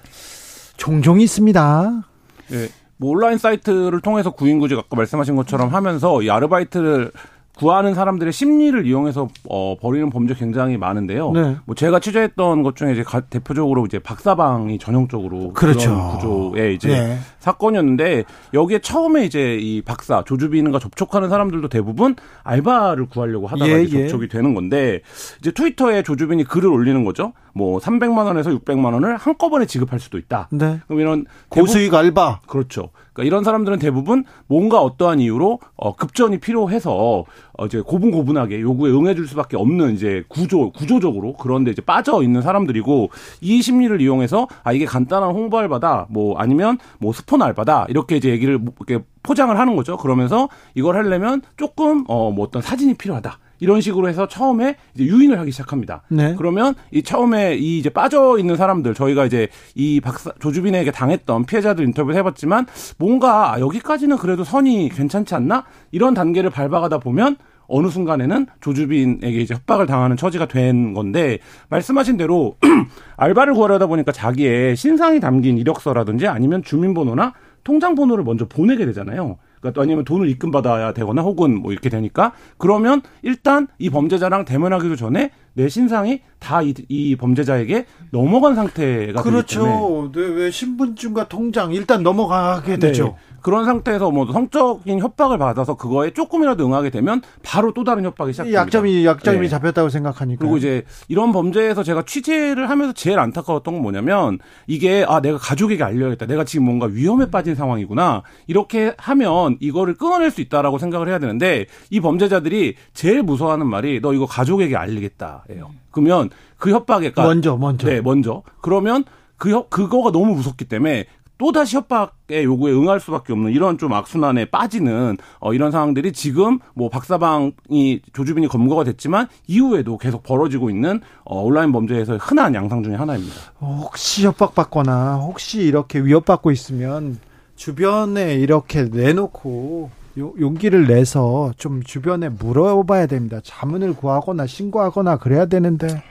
종종 있습니다. 예. 뭐 온라인 사이트를 통해서 구인구직 아까 말씀하신 것처럼 하면서 이 아르바이트를 구하는 사람들의 심리를 이용해서 어, 벌이는 범죄 굉장히 많은데요. 네. 뭐 제가 취재했던 것 중에 이제 가, 대표적으로 이제 박사방이 전형적으로 그렇죠. 그런 구조의 이제 네. 사건이었는데 여기에 처음에 이제 이 박사 조주빈과 접촉하는 사람들도 대부분 알바를 구하려고 하다가 예, 예. 접촉이 되는 건데 이제 트위터에 조주빈이 글을 올리는 거죠. 뭐 300만 원에서 600만 원을 한꺼번에 지급할 수도 있다. 네. 그럼 이런 고수익 알바 그렇죠. 그러니까 이런 사람들은 대부분 뭔가 어떠한 이유로 어, 급전이 필요해서 어, 이제 고분고분하게 요구에 응해줄 수밖에 없는 이제 구조 구조적으로 그런데 이제 빠져 있는 사람들이고 이 심리를 이용해서 아 이게 간단한 홍보 알바다 뭐 아니면 뭐 스폰 알바다 이렇게 이제 얘기를 이렇게 포장을 하는 거죠. 그러면서 이걸 하려면 조금 어뭐 어떤 사진이 필요하다. 이런 식으로 해서 처음에 이제 유인을 하기 시작합니다. 네. 그러면 이 처음에 이 이제 빠져 있는 사람들 저희가 이제 이 박사 조주빈에게 당했던 피해자들 인터뷰를 해봤지만 뭔가 여기까지는 그래도 선이 괜찮지 않나 이런 단계를 밟아가다 보면 어느 순간에는 조주빈에게 이제 협박을 당하는 처지가 된 건데 말씀하신 대로 알바를 구하려다 보니까 자기의 신상이 담긴 이력서라든지 아니면 주민번호나 통장 번호를 먼저 보내게 되잖아요. 그러니까 아니면 돈을 입금 받아야 되거나 혹은 뭐 이렇게 되니까 그러면 일단 이 범죄자랑 대면하기도 전에 내 신상이 다이 범죄자에게 넘어간 상태가 그렇죠. 네, 왜 신분증과 통장 일단 넘어가게 되죠. 네. 그런 상태에서 뭐 성적인 협박을 받아서 그거에 조금이라도 응하게 되면 바로 또 다른 협박이 시작됩니다. 약점이 약점이 네. 잡혔다고 생각하니까. 그리고 이제 이런 범죄에서 제가 취재를 하면서 제일 안타까웠던 건 뭐냐면 이게 아 내가 가족에게 알려야겠다. 내가 지금 뭔가 위험에 빠진 상황이구나. 이렇게 하면 이거를 끊어낼 수 있다라고 생각을 해야 되는데 이 범죄자들이 제일 무서워하는 말이 너 이거 가족에게 알리겠다예요. 그러면 그 협박에 먼저 먼저 네 먼저 그러면 그 협, 그거가 너무 무섭기 때문에 또다시 협박의 요구에 응할 수밖에 없는 이런 좀 악순환에 빠지는 어, 이런 상황들이 지금 뭐 박사방이 조주빈이 검거가 됐지만 이후에도 계속 벌어지고 있는 어, 온라인 범죄에서 흔한 양상 중의 하나입니다. 혹시 협박받거나 혹시 이렇게 위협받고 있으면 주변에 이렇게 내놓고 용기를 내서 좀 주변에 물어봐야 됩니다. 자문을 구하거나 신고하거나 그래야 되는데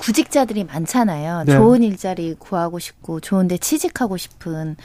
구직자들이 많잖아요. 네. 좋은 일자리 구하고 싶고 좋은데 취직하고 싶은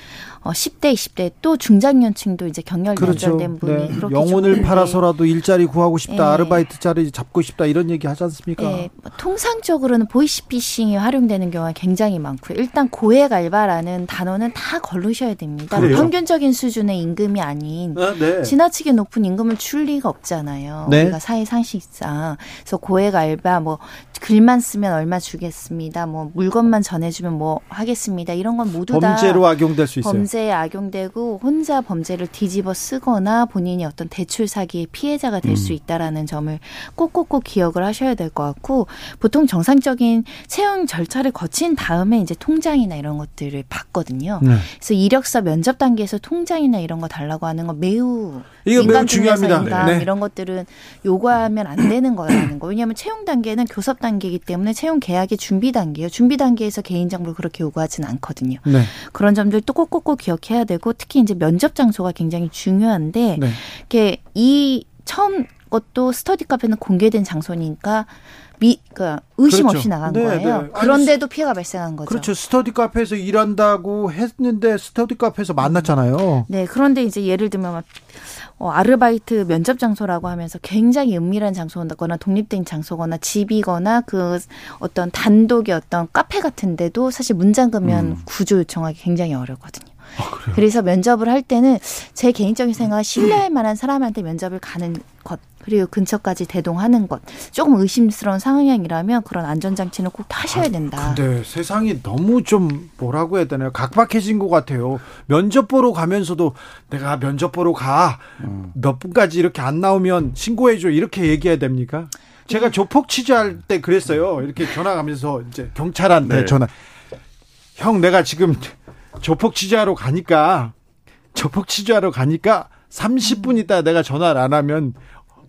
어 10대, 20대 또 중장년층도 이제 경력 그렇죠. 연장된 분이 네. 그렇게 영혼을. 팔아서라도 일자리 구하고 싶다, 네. 아르바이트 자리 잡고 싶다 이런 얘기 하지 않습니까? 네. 뭐 통상적으로는 보이시피싱이 활용되는 경우가 굉장히 많고요. 일단 고액 알바라는 단어는 다 걸르셔야 됩니다. 그래요? 평균적인 수준의 임금이 아닌 아, 네. 지나치게 높은 임금을 줄 리가 없잖아요. 네. 우리가 사회 상식상 그래서 고액 알바 뭐 글만 쓰면 얼마 주겠습니다. 뭐 물건만 전해주면 뭐 하겠습니다. 이런 건 모두 범죄로 다 범죄로 악용될 수 있어요. 범죄에 악용되고 혼자 범죄를 뒤집어 쓰거나 본인이 어떤 대출 사기의 피해자가 될수 음. 있다라는 점을 꼭꼭꼭 기억을 하셔야 될 것 같고 보통 정상적인 채용 절차를 거친 다음에 이제 통장이나 이런 것들을 받거든요. 네. 그래서 이력서 면접 단계에서 통장이나 이런 거 달라고 하는 건 매우 이거 매우 중요합니다. 네. 이런 것들은 요구하면 안 되는 거라는 거. 왜냐하면 채용 단계는 교섭 단계이기 때문에 채용 계약의 준비 단계예요. 준비 단계에서 개인 정보를 그렇게 요구하지는 않거든요. 네. 그런 점들도 꼭꼭꼭 기억해야 되고 특히 이제 면접 장소가 굉장히 중요한데 네. 이게 이 처음 것도 스터디 카페는 공개된 장소니까 미, 그 의심 그렇죠. 없이 나간 네, 거예요. 네. 그런데도 피해가 발생한 거죠. 그렇죠. 스터디 카페에서 일한다고 했는데 스터디 카페에서 만났잖아요. 네. 그런데 이제 예를 들면 어, 아르바이트 면접 장소라고 하면서 굉장히 은밀한 장소거나 독립된 장소거나 집이거나 그 어떤 단독의 어떤 카페 같은데도 사실 문잠그면 음. 구조 요청하기 굉장히 어렵거든요. 아, 그래서 면접을 할 때는 제 개인적인 생각은 신뢰할 만한 사람한테 면접을 가는 것 그리고 근처까지 대동하는 것 조금 의심스러운 상황이라면 그런 안전장치는 꼭 하셔야 아, 된다. 근데 세상이 너무 좀 뭐라고 해야 되나요? 각박해진 것 같아요. 면접 보러 가면서도 내가 면접 보러 가. 음. 몇 분까지 이렇게 안 나오면 신고해줘. 이렇게 얘기해야 됩니까? 제가 네. 조폭 취재할 때 그랬어요. 이렇게 전화 가면서 이제 경찰한테 네. 전화. 형, 내가 지금 조폭 취재하러 가니까 조폭 취재하러 가니까 30분 있다 내가 전화를 안 하면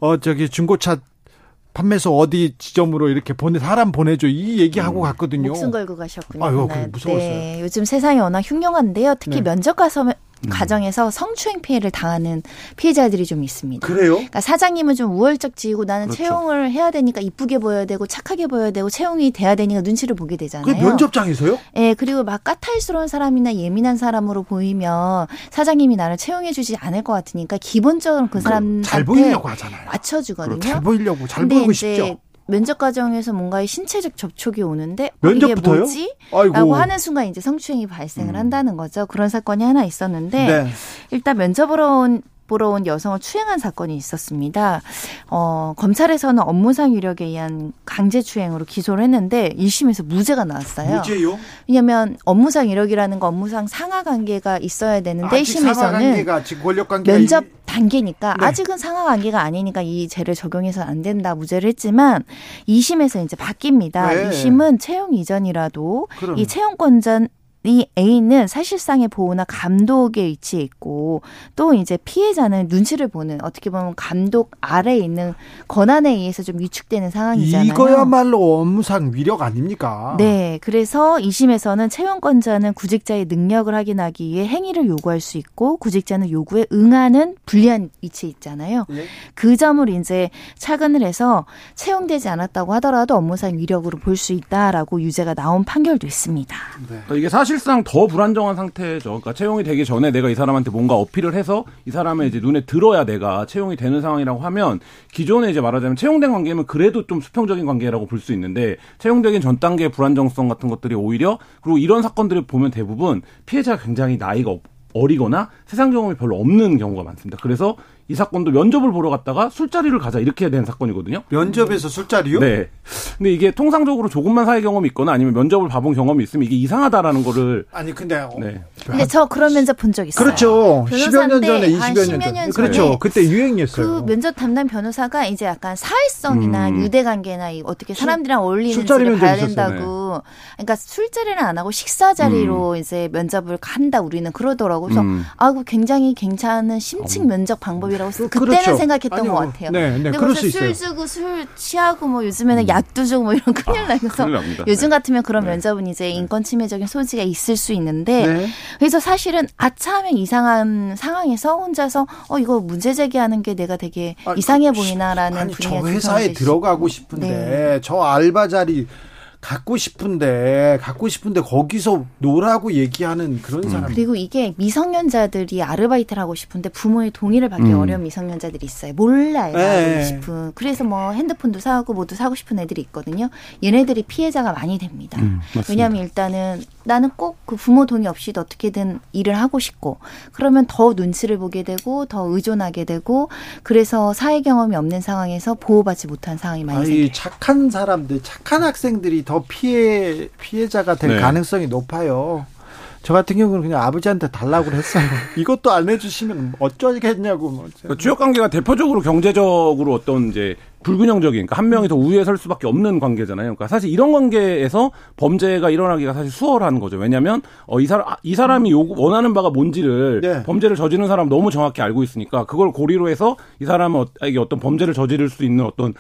어 저기 중고차 판매소 어디 지점으로 이렇게 보내 사람 보내줘 이 얘기하고 음. 갔거든요. 목숨 걸고 가셨군요. 아유, 무서웠어요. 네, 요즘 세상이 워낙 흉흉한데요. 특히 네. 면접 가서 음. 가정에서 성추행 피해를 당하는 피해자들이 좀 있습니다. 그래요? 그러니까 사장님은 좀 우월적지고 나는 그렇죠. 채용을 해야 되니까 이쁘게 보여야 되고 착하게 보여야 되고 채용이 돼야 되니까 눈치를 보게 되잖아요. 그 면접장에서요? 네, 그리고 막 까탈스러운 사람이나 예민한 사람으로 보이면 사장님이 나를 채용해 주지 않을 것 같으니까 기본적으로 그 사람한테 잘 보이려고 하잖아요. 맞춰 주거든요. 잘 보이려고 잘 보이고 싶죠. 면접 과정에서 뭔가의 신체적 접촉이 오는데 면접부터요? 이게 뭐지? 아이고. 라고 하는 순간 이제 성추행이 발생을 음. 한다는 거죠. 그런 사건이 하나 있었는데 네. 일단 면접으로 온 보러 온 여성을 추행한 사건이 있었습니다. 어, 검찰에서는 업무상 위력에 의한 강제추행으로 기소를 했는데 1심에서 무죄가 나왔어요. 무죄요? 왜냐하면 업무상 위력이라는 거 업무상 상하 관계가 있어야 되는데 1심에서는 면접 단계니까 네. 아직은 상하 관계가 아니니까 이 죄를 적용해서 안 된다 무죄를 했지만 2심에서 이제 바뀝니다. 네. 2심은 채용 이전이라도 그럼. 이 채용권자 이 A는 사실상의 보호나 감독에 위치해 있고 또 이제 피해자는 눈치를 보는 어떻게 보면 감독 아래에 있는 권한에 의해서 좀 위축되는 상황이잖아요. 이거야말로 업무상 위력 아닙니까? 네. 그래서 2심에서는 채용권자는 구직자의 능력을 확인하기 위해 행위를 요구할 수 있고 구직자는 요구에 응하는 불리한 위치에 있잖아요. 네. 그 점을 이제 차근을 해서 채용되지 않았다고 하더라도 업무상 위력으로 볼 수 있다라고 유죄가 나온 판결도 있습니다. 네. 이게 사실 사실상 더 불안정한 상태죠. 그러니까 채용이 되기 전에 내가 이 사람한테 뭔가 어필을 해서 이 사람의 이제 눈에 들어야 내가 채용이 되는 상황이라고 하면 기존에 이제 말하자면 채용된 관계면 그래도 좀 수평적인 관계라고 볼 수 있는데 채용되긴 전 단계의 불안정성 같은 것들이 오히려 그리고 이런 사건들을 보면 대부분 피해자가 굉장히 나이가 어리거나 세상 경험이 별로 없는 경우가 많습니다. 그래서 이 사건도 면접을 보러 갔다가 술자리를 가자 이렇게 된 사건이거든요. 면접에서 술자리요? 네. 근데 이게 통상적으로 조금만 사회 경험이 있거나 아니면 면접을 봐본 경험이 있으면 이게 이상하다라는 거를 아니 근데 어, 네. 근데 저 그런 면접 본 적 있어요. 그렇죠. 10여 년 전에 20여 년, 전. 그렇죠. 그때 유행이었어요. 그 면접 담당 변호사가 이제 약간 사회성이나 음. 유대 관계나 어떻게 사람들이랑 어울리는지를 봐야 된다고. 네. 그러니까 술자리는 안 하고 식사 자리로 음. 이제 면접을 간다 우리는 그러더라고. 그래서 음. 아그 굉장히 괜찮은 심층 면접 방법이 라 아니라고 그, 그때는 그렇죠. 생각했던 아니, 것 같아요. 네, 네, 근데 술 주고 술 취하고 뭐 요즘에는 음. 약도 주고 뭐 이런 큰일 아, 나서 요즘 네. 같으면 그런 네. 면접은 이제 네. 인권 침해적인 소지가 있을 수 있는데 네. 그래서 사실은 아차하면 이상한 상황에서 혼자서 어 이거 문제 제기하는 게 내가 되게 아니, 이상해 보이나라는 분위기가 저 회사에 들어가고 싶은데 네. 저 알바 자리 갖고 싶은데 갖고 싶은데 거기서 no라고 얘기하는 그런 음. 사람. 그리고 이게 미성년자들이 아르바이트를 하고 싶은데 부모의 동의를 받기 음. 어려운 미성년자들이 있어요. 몰라요. 네. 하고 싶은. 그래서 뭐 핸드폰도 사고 뭐도 사고 싶은 애들이 있거든요. 얘네들이 피해자가 많이 됩니다. 음, 왜냐하면 일단은 나는 꼭 그 부모 동의 없이도 어떻게든 일을 하고 싶고 그러면 더 눈치를 보게 되고 더 의존하게 되고 그래서 사회 경험이 없는 상황에서 보호받지 못한 상황이 많이 생겨요. 착한 사람들, 착한 학생들이 더 피해 피해자가 될 네. 가능성이 높아요. 저 같은 경우는 그냥 아버지한테 달라고 했어요. 이것도 안 해주시면 어쩌겠냐고. 뭐. 그 지역 관계가 대표적으로 경제적으로 어떤 이제 불균형적인 그러니까 한 명이 더 우위에 설 수밖에 없는 관계잖아요. 그러니까 사실 이런 관계에서 범죄가 일어나기가 사실 수월한 거죠. 왜냐하면 어, 이 사람 이 사람이 요구 원하는 바가 뭔지를 네. 범죄를 저지르는 사람 너무 정확히 알고 있으니까 그걸 고리로 해서 이 사람에게 어떤 범죄를 저지를 수 있는 어떤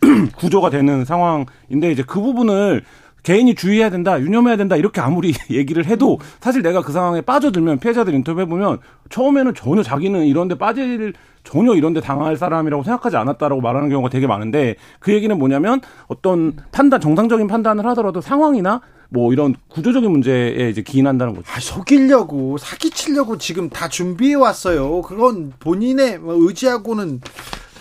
구조가 되는 상황인데 이제 그 부분을 개인이 주의해야 된다, 유념해야 된다 이렇게 아무리 얘기를 해도 사실 내가 그 상황에 빠져들면 피해자들 인터뷰해 보면 처음에는 전혀 자기는 이런데 빠질 전혀 이런데 당할 사람이라고 생각하지 않았다라고 말하는 경우가 되게 많은데 그 얘기는 뭐냐면 어떤 판단 정상적인 판단을 하더라도 상황이나 뭐 이런 구조적인 문제에 이제 기인한다는 거죠. 아, 속이려고 사기치려고 지금 다 준비해 왔어요. 그건 본인의 뭐 의지하고는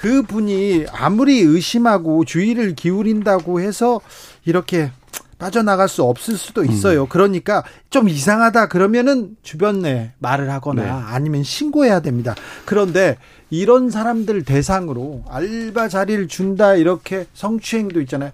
그 분이 아무리 의심하고 주의를 기울인다고 해서 이렇게 빠져나갈 수 없을 수도 있어요. 음. 그러니까 좀 이상하다 그러면은 주변에 말을 하거나 네. 아니면 신고해야 됩니다. 그런데 이런 사람들 대상으로 알바 자리를 준다 이렇게 성추행도 있잖아요.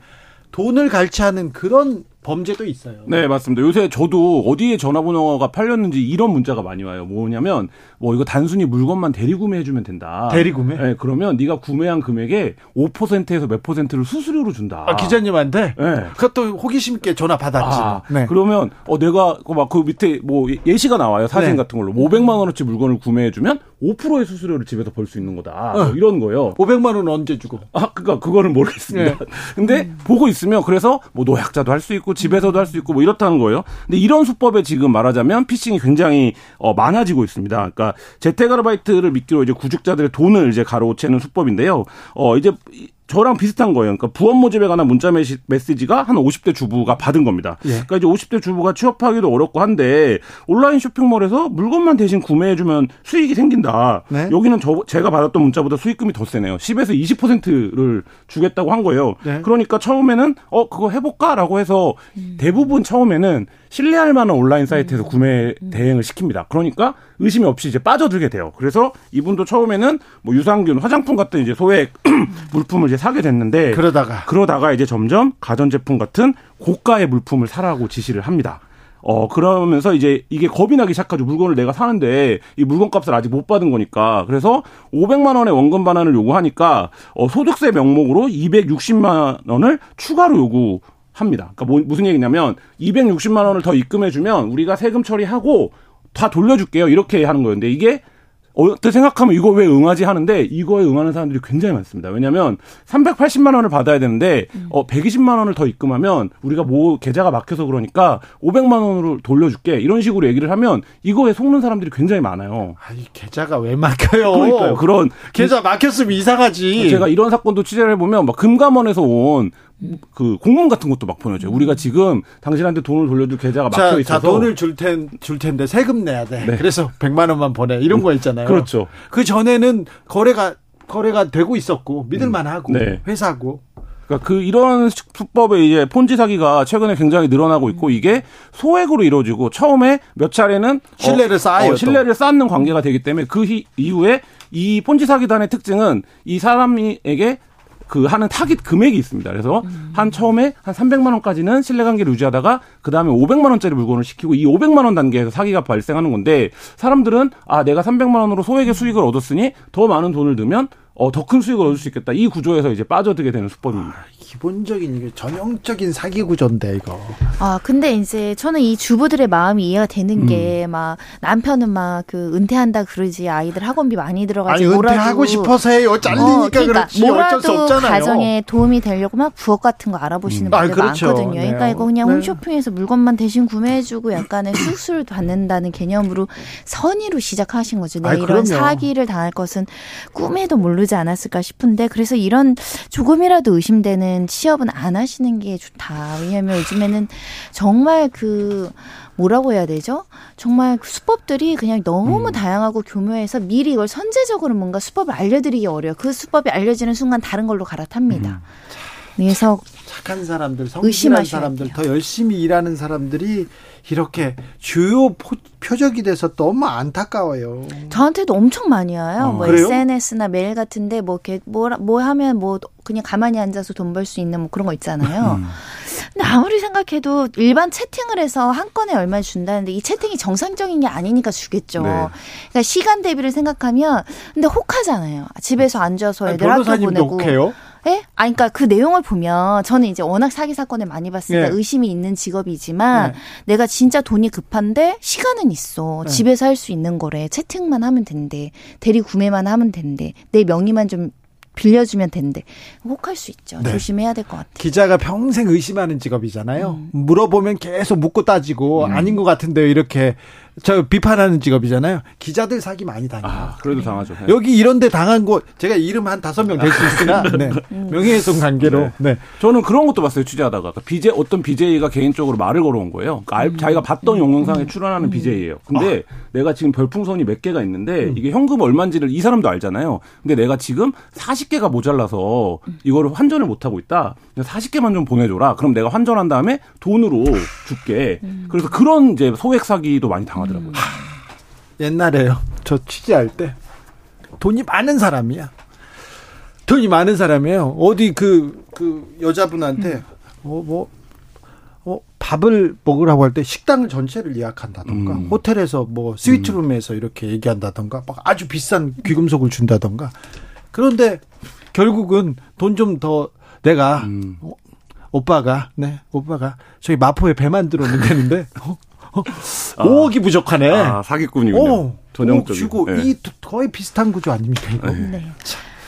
돈을 갈취하는 그런 범죄도 있어요. 네, 맞습니다. 요새 저도 어디에 전화번호가 팔렸는지 이런 문자가 많이 와요. 뭐냐면 뭐 이거 단순히 물건만 대리 구매해 주면 된다. 대리 구매? 네, 그러면 네가 구매한 금액의 5%에서 몇 퍼센트를 수수료로 준다. 아, 기자님한테? 네. 그것도 호기심 있게 전화 받았지. 아, 네. 그러면 어 내가 막그 그 밑에 뭐 예시가 나와요. 사진 네. 같은 걸로. 500만 원어치 물건을 구매해 주면 5%의 수수료를 집에서 벌 수 있는 거다. 어. 뭐 이런 거예요. 500만 원 언제 주고? 아, 그니까 그거는 모르겠습니다. 네. 근데 음. 보고 있으면 그래서 뭐 노약자도 할 수 있고 집에서도 할 수 있고 뭐 이렇다는 거예요. 근데 이런 수법에 지금 말하자면 피싱이 굉장히 어, 많아지고 있습니다. 그러니까 재택 아르바이트를 미끼로 이제 구직자들의 돈을 이제 가로채는 수법인데요. 어, 이제 저랑 비슷한 거예요. 그러니까 부업 모집에 관한 문자 메시지가 한 50대 주부가 받은 겁니다. 예. 그러니까 이제 50대 주부가 취업하기도 어렵고 한데 온라인 쇼핑몰에서 물건만 대신 구매해주면 수익이 생긴다. 네. 여기는 저 제가 받았던 문자보다 수익금이 더 세네요. 10에서 20%를 주겠다고 한 거예요. 네. 그러니까 처음에는 어 그거 해볼까라고 해서 음. 대부분 처음에는 신뢰할 만한 온라인 사이트에서 음. 구매 음. 대행을 시킵니다. 그러니까 의심이 없이 이제 빠져들게 돼요. 그래서 이분도 처음에는 뭐 유산균, 화장품 같은 이제 소액 물품을 이제 사게 됐는데 그러다가 그러다가 이제 점점 가전제품 같은 고가의 물품을 사라고 지시를 합니다. 어, 그러면서 이제 이게 겁이 나기 시작하죠. 물건을 내가 사는데 이 물건 값을 아직 못 받은 거니까. 그래서 500만 원의 원금 반환을 요구하니까 어, 소득세 명목으로 260만 원을 추가로 요구 합니다. 그러니까 뭐, 무슨 얘기냐면 260만 원을 더 입금해 주면 우리가 세금 처리하고 다 돌려줄게요. 이렇게 하는. 근데 이게 어떻게 생각하면 이거 왜 응하지 하는데 이거에 응하는 사람들이 굉장히 많습니다. 왜냐하면 380만 원을 받아야 되는데 음. 어 120만 원을 더 입금하면 우리가 뭐 계좌가 막혀서 그러니까 500만 원으로 돌려줄게 이런 식으로 얘기를 하면 이거에 속는 사람들이 굉장히 많아요. 아니 계좌가 왜 막혀요? 그러니까요. 그런 계좌 막혔으면 이상하지. 제가 이런 사건도 취재를 해보면 막 금감원에서 온그 공문 같은 것도 막 보내줘요. 우리가 지금 당신한테 돈을 돌려줄 계좌가 자, 막혀 있어서 자, 돈을 줄, 텐, 줄 텐데 세금 내야 돼. 네. 그래서 100만 원만 보내. 이런 거 있잖아요. 그렇죠. 그 전에는 거래가 거래가 되고 있었고 믿을 만하고 음. 네. 회사고 그러니까 그 이런 수법의 이제 폰지 사기가 최근에 굉장히 늘어나고 있고 이게 소액으로 이루어지고 처음에 몇 차례는 신뢰를 어, 쌓아요. 어, 신뢰를 쌓는 관계가 되기 때문에 그 이후에 이 폰지 사기단의 특징은 이 사람에게 그 하는 타깃 금액이 있습니다. 그래서 음. 한 처음에 한 300만 원까지는 신뢰 관계를 유지하다가 그 다음에 500만 원짜리 물건을 시키고 이 500만 원 단계에서 사기가 발생하는 건데 사람들은 아 내가 300만 원으로 소액의 수익을 얻었으니 더 많은 돈을 넣으면 어, 더 큰 수익을 얻을 수 있겠다. 이 구조에서 이제 빠져들게 되는 수법입니다. 아, 기본적인 이게 전형적인 사기 구조인데 이거. 아 근데 이제 저는 이 주부들의 마음이 이해가 되는 음. 게막 남편은 막 그 은퇴한다 그러지 아이들 학원비 많이 들어가지 아니 은퇴하고 싶어서 해요 잘리니까 어, 그러니까 그렇지 어쩔 수 없잖아요. 가정에 도움이 되려고 막 부업 같은 거 알아보시는 음. 분들 아, 그렇죠. 많거든요. 네. 그러니까 이거 그냥 네. 홈쇼핑에서 물건만 대신 구매해주고 약간의 수수를 받는다는 개념으로 선의로 시작하신 거죠. 내 네, 이런 그럼요. 사기를 당할 것은 꿈에도 모르지 않았을까 싶은데 그래서 이런 조금이라도 의심되는 취업은 안 하시는 게 좋다. 왜냐하면 요즘에는 정말 그 뭐라고 해야 되죠? 정말 그 수법들이 그냥 너무 음. 다양하고 교묘해서 미리 이걸 선제적으로 뭔가 수법을 알려드리기 어려요. 그 수법이 알려지는 순간 다른 걸로 갈아탑니다. 음. 그래서 착한 사람들, 성실한 사람들, 돼요. 더 열심히 일하는 사람들이 이렇게 주요 표적이 돼서 너무 안타까워요. 저한테도 엄청 많이 와요. 어, 뭐 그래요? SNS나 메일 같은데 뭐 이렇게 뭐, 뭐 하면 뭐 그냥 가만히 앉아서 돈 벌 수 있는 뭐 그런 거 있잖아요. 음. 근데 아무리 생각해도 일반 채팅을 해서 한 건에 얼마 준다는데 이 채팅이 정상적인 게 아니니까 주겠죠. 네. 그러니까 시간 대비를 생각하면 근데 혹하잖아요. 집에서 앉아서 애들 학교 보내고. 혹해요? 예? 아, 그러니까 그 내용을 보면 저는 이제 워낙 사기 사건을 많이 봤으니까 예. 의심이 있는 직업이지만 예. 내가 진짜 돈이 급한데 시간은 있어. 예. 집에서 할 수 있는 거래. 채팅만 하면 된대. 대리 구매만 하면 된대. 내 명의만 좀 빌려주면 된대. 혹할 수 있죠. 네. 조심해야 될 것 같아요. 기자가 평생 의심하는 직업이잖아요. 음. 물어보면 계속 묻고 따지고 음. 아닌 것 같은데요. 이렇게 저 비판하는 직업이잖아요. 기자들 사기 많이 당해요. 아, 그래도 당하죠. 네. 여기 이런데 당한 곳 제가 이름 한 다섯 명 될 수 있으나 네. 음. 명예훼손 관계로. 네. 네. 저는 그런 것도 봤어요. 취재하다가 그러니까 BJ 어떤 BJ가 개인적으로 말을 걸어온 거예요. 그러니까 음. 자기가 봤던 음. 영상에 출연하는 음. BJ예요. 근데 아. 내가 지금 별풍선이 몇 개가 있는데 음. 이게 현금 얼마인지를 이 사람도 알잖아요. 근데 내가 지금 40개가 모자라서 이거를 환전을 못 하고 있다. 40개만 좀 보내줘라. 그럼 내가 환전한 다음에 돈으로 줄게. 그래서 그런 이제 소액 사기도 많이 당하. 하더라고요. 음. 옛날에요. 저 취재할 때 돈이 많은 사람이야. 돈이 많은 사람이에요. 어디 그, 그 여자분한테, 음. 어, 뭐, 어, 밥을 먹으라고 할 때 식당 전체를 예약한다던가, 음. 호텔에서 뭐 스위트룸에서 음. 이렇게 얘기한다던가, 막 아주 비싼 귀금속을 준다던가. 그런데 결국은 돈 좀 더 내가, 음. 어, 오빠가, 네, 오빠가 저희 마포에 배 만 들어 놓는 데는데, 어, 5억이 아. 부족하네. 아, 사기꾼이군요. 오. 주고 네. 이 거의 비슷한 구조 아닙니까 이거? 네.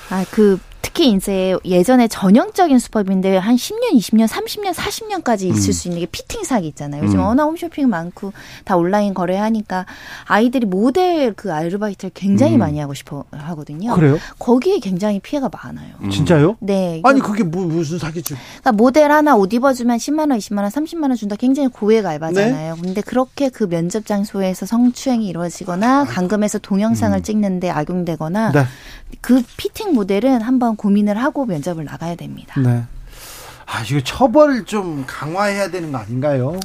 아, 그 특히 이제 예전에 전형적인 수법인데 한 10년, 20년, 30년, 40년까지 있을 음. 수 있는 게 피팅 사기 있잖아요. 요즘 음. 워낙 홈쇼핑 많고 다 온라인 거래하니까 아이들이 모델 그 아르바이트를 굉장히 음. 많이 하고 싶어 하거든요. 그래요? 거기에 굉장히 피해가 많아요. 음. 진짜요? 네. 아니 그게 뭐, 무슨 사기죠? 그러니까 모델 하나 옷 입어주면 10만 원, 20만 원, 30만 원 준다. 굉장히 고액 알바잖아요. 네? 근데 그렇게 그 면접 장소에서 성추행이 이루어지거나 강금에서 동영상을 음. 찍는데 악용되거나 네. 그 피팅 모델은 한번 고민을 하고 면접을 나가야 됩니다. 네. 아, 이거 처벌을 좀 강화해야 되는 거 아닌가요?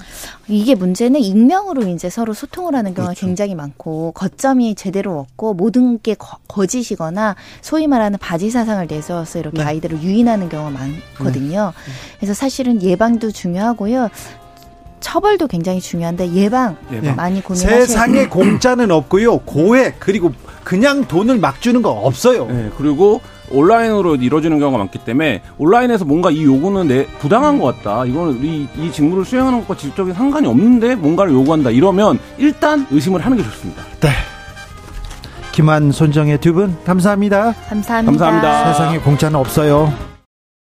이게 문제는 익명으로 이제 서로 소통을 하는 경우가 그렇죠. 굉장히 많고 거점이 제대로 없고 모든 게 거, 짓이거나 소위 말하는 바지 사상을 내세워서 이렇게 네. 아이들을 유인하는 경우가 많거든요. 네. 그래서 사실은 예방도 중요하고요. 처벌도 굉장히 중요한데 예방 예 많이 고민하셔야 세상에 공짜는 없고요. 고액 그리고 그냥 돈을 막 주는 거 없어요. 네, 그리고 온라인으로 이루어지는 경우가 많기 때문에 온라인에서 뭔가 이 요구는 내 부당한 것 같다. 이거는 이, 이 직무를 수행하는 것과 직접적인 상관이 없는데 뭔가를 요구한다. 이러면 일단 의심을 하는 게 좋습니다. 네. 김한 손정의 두 분 감사합니다. 감사합니다. 감사합니다. 세상에 공짜는 없어요.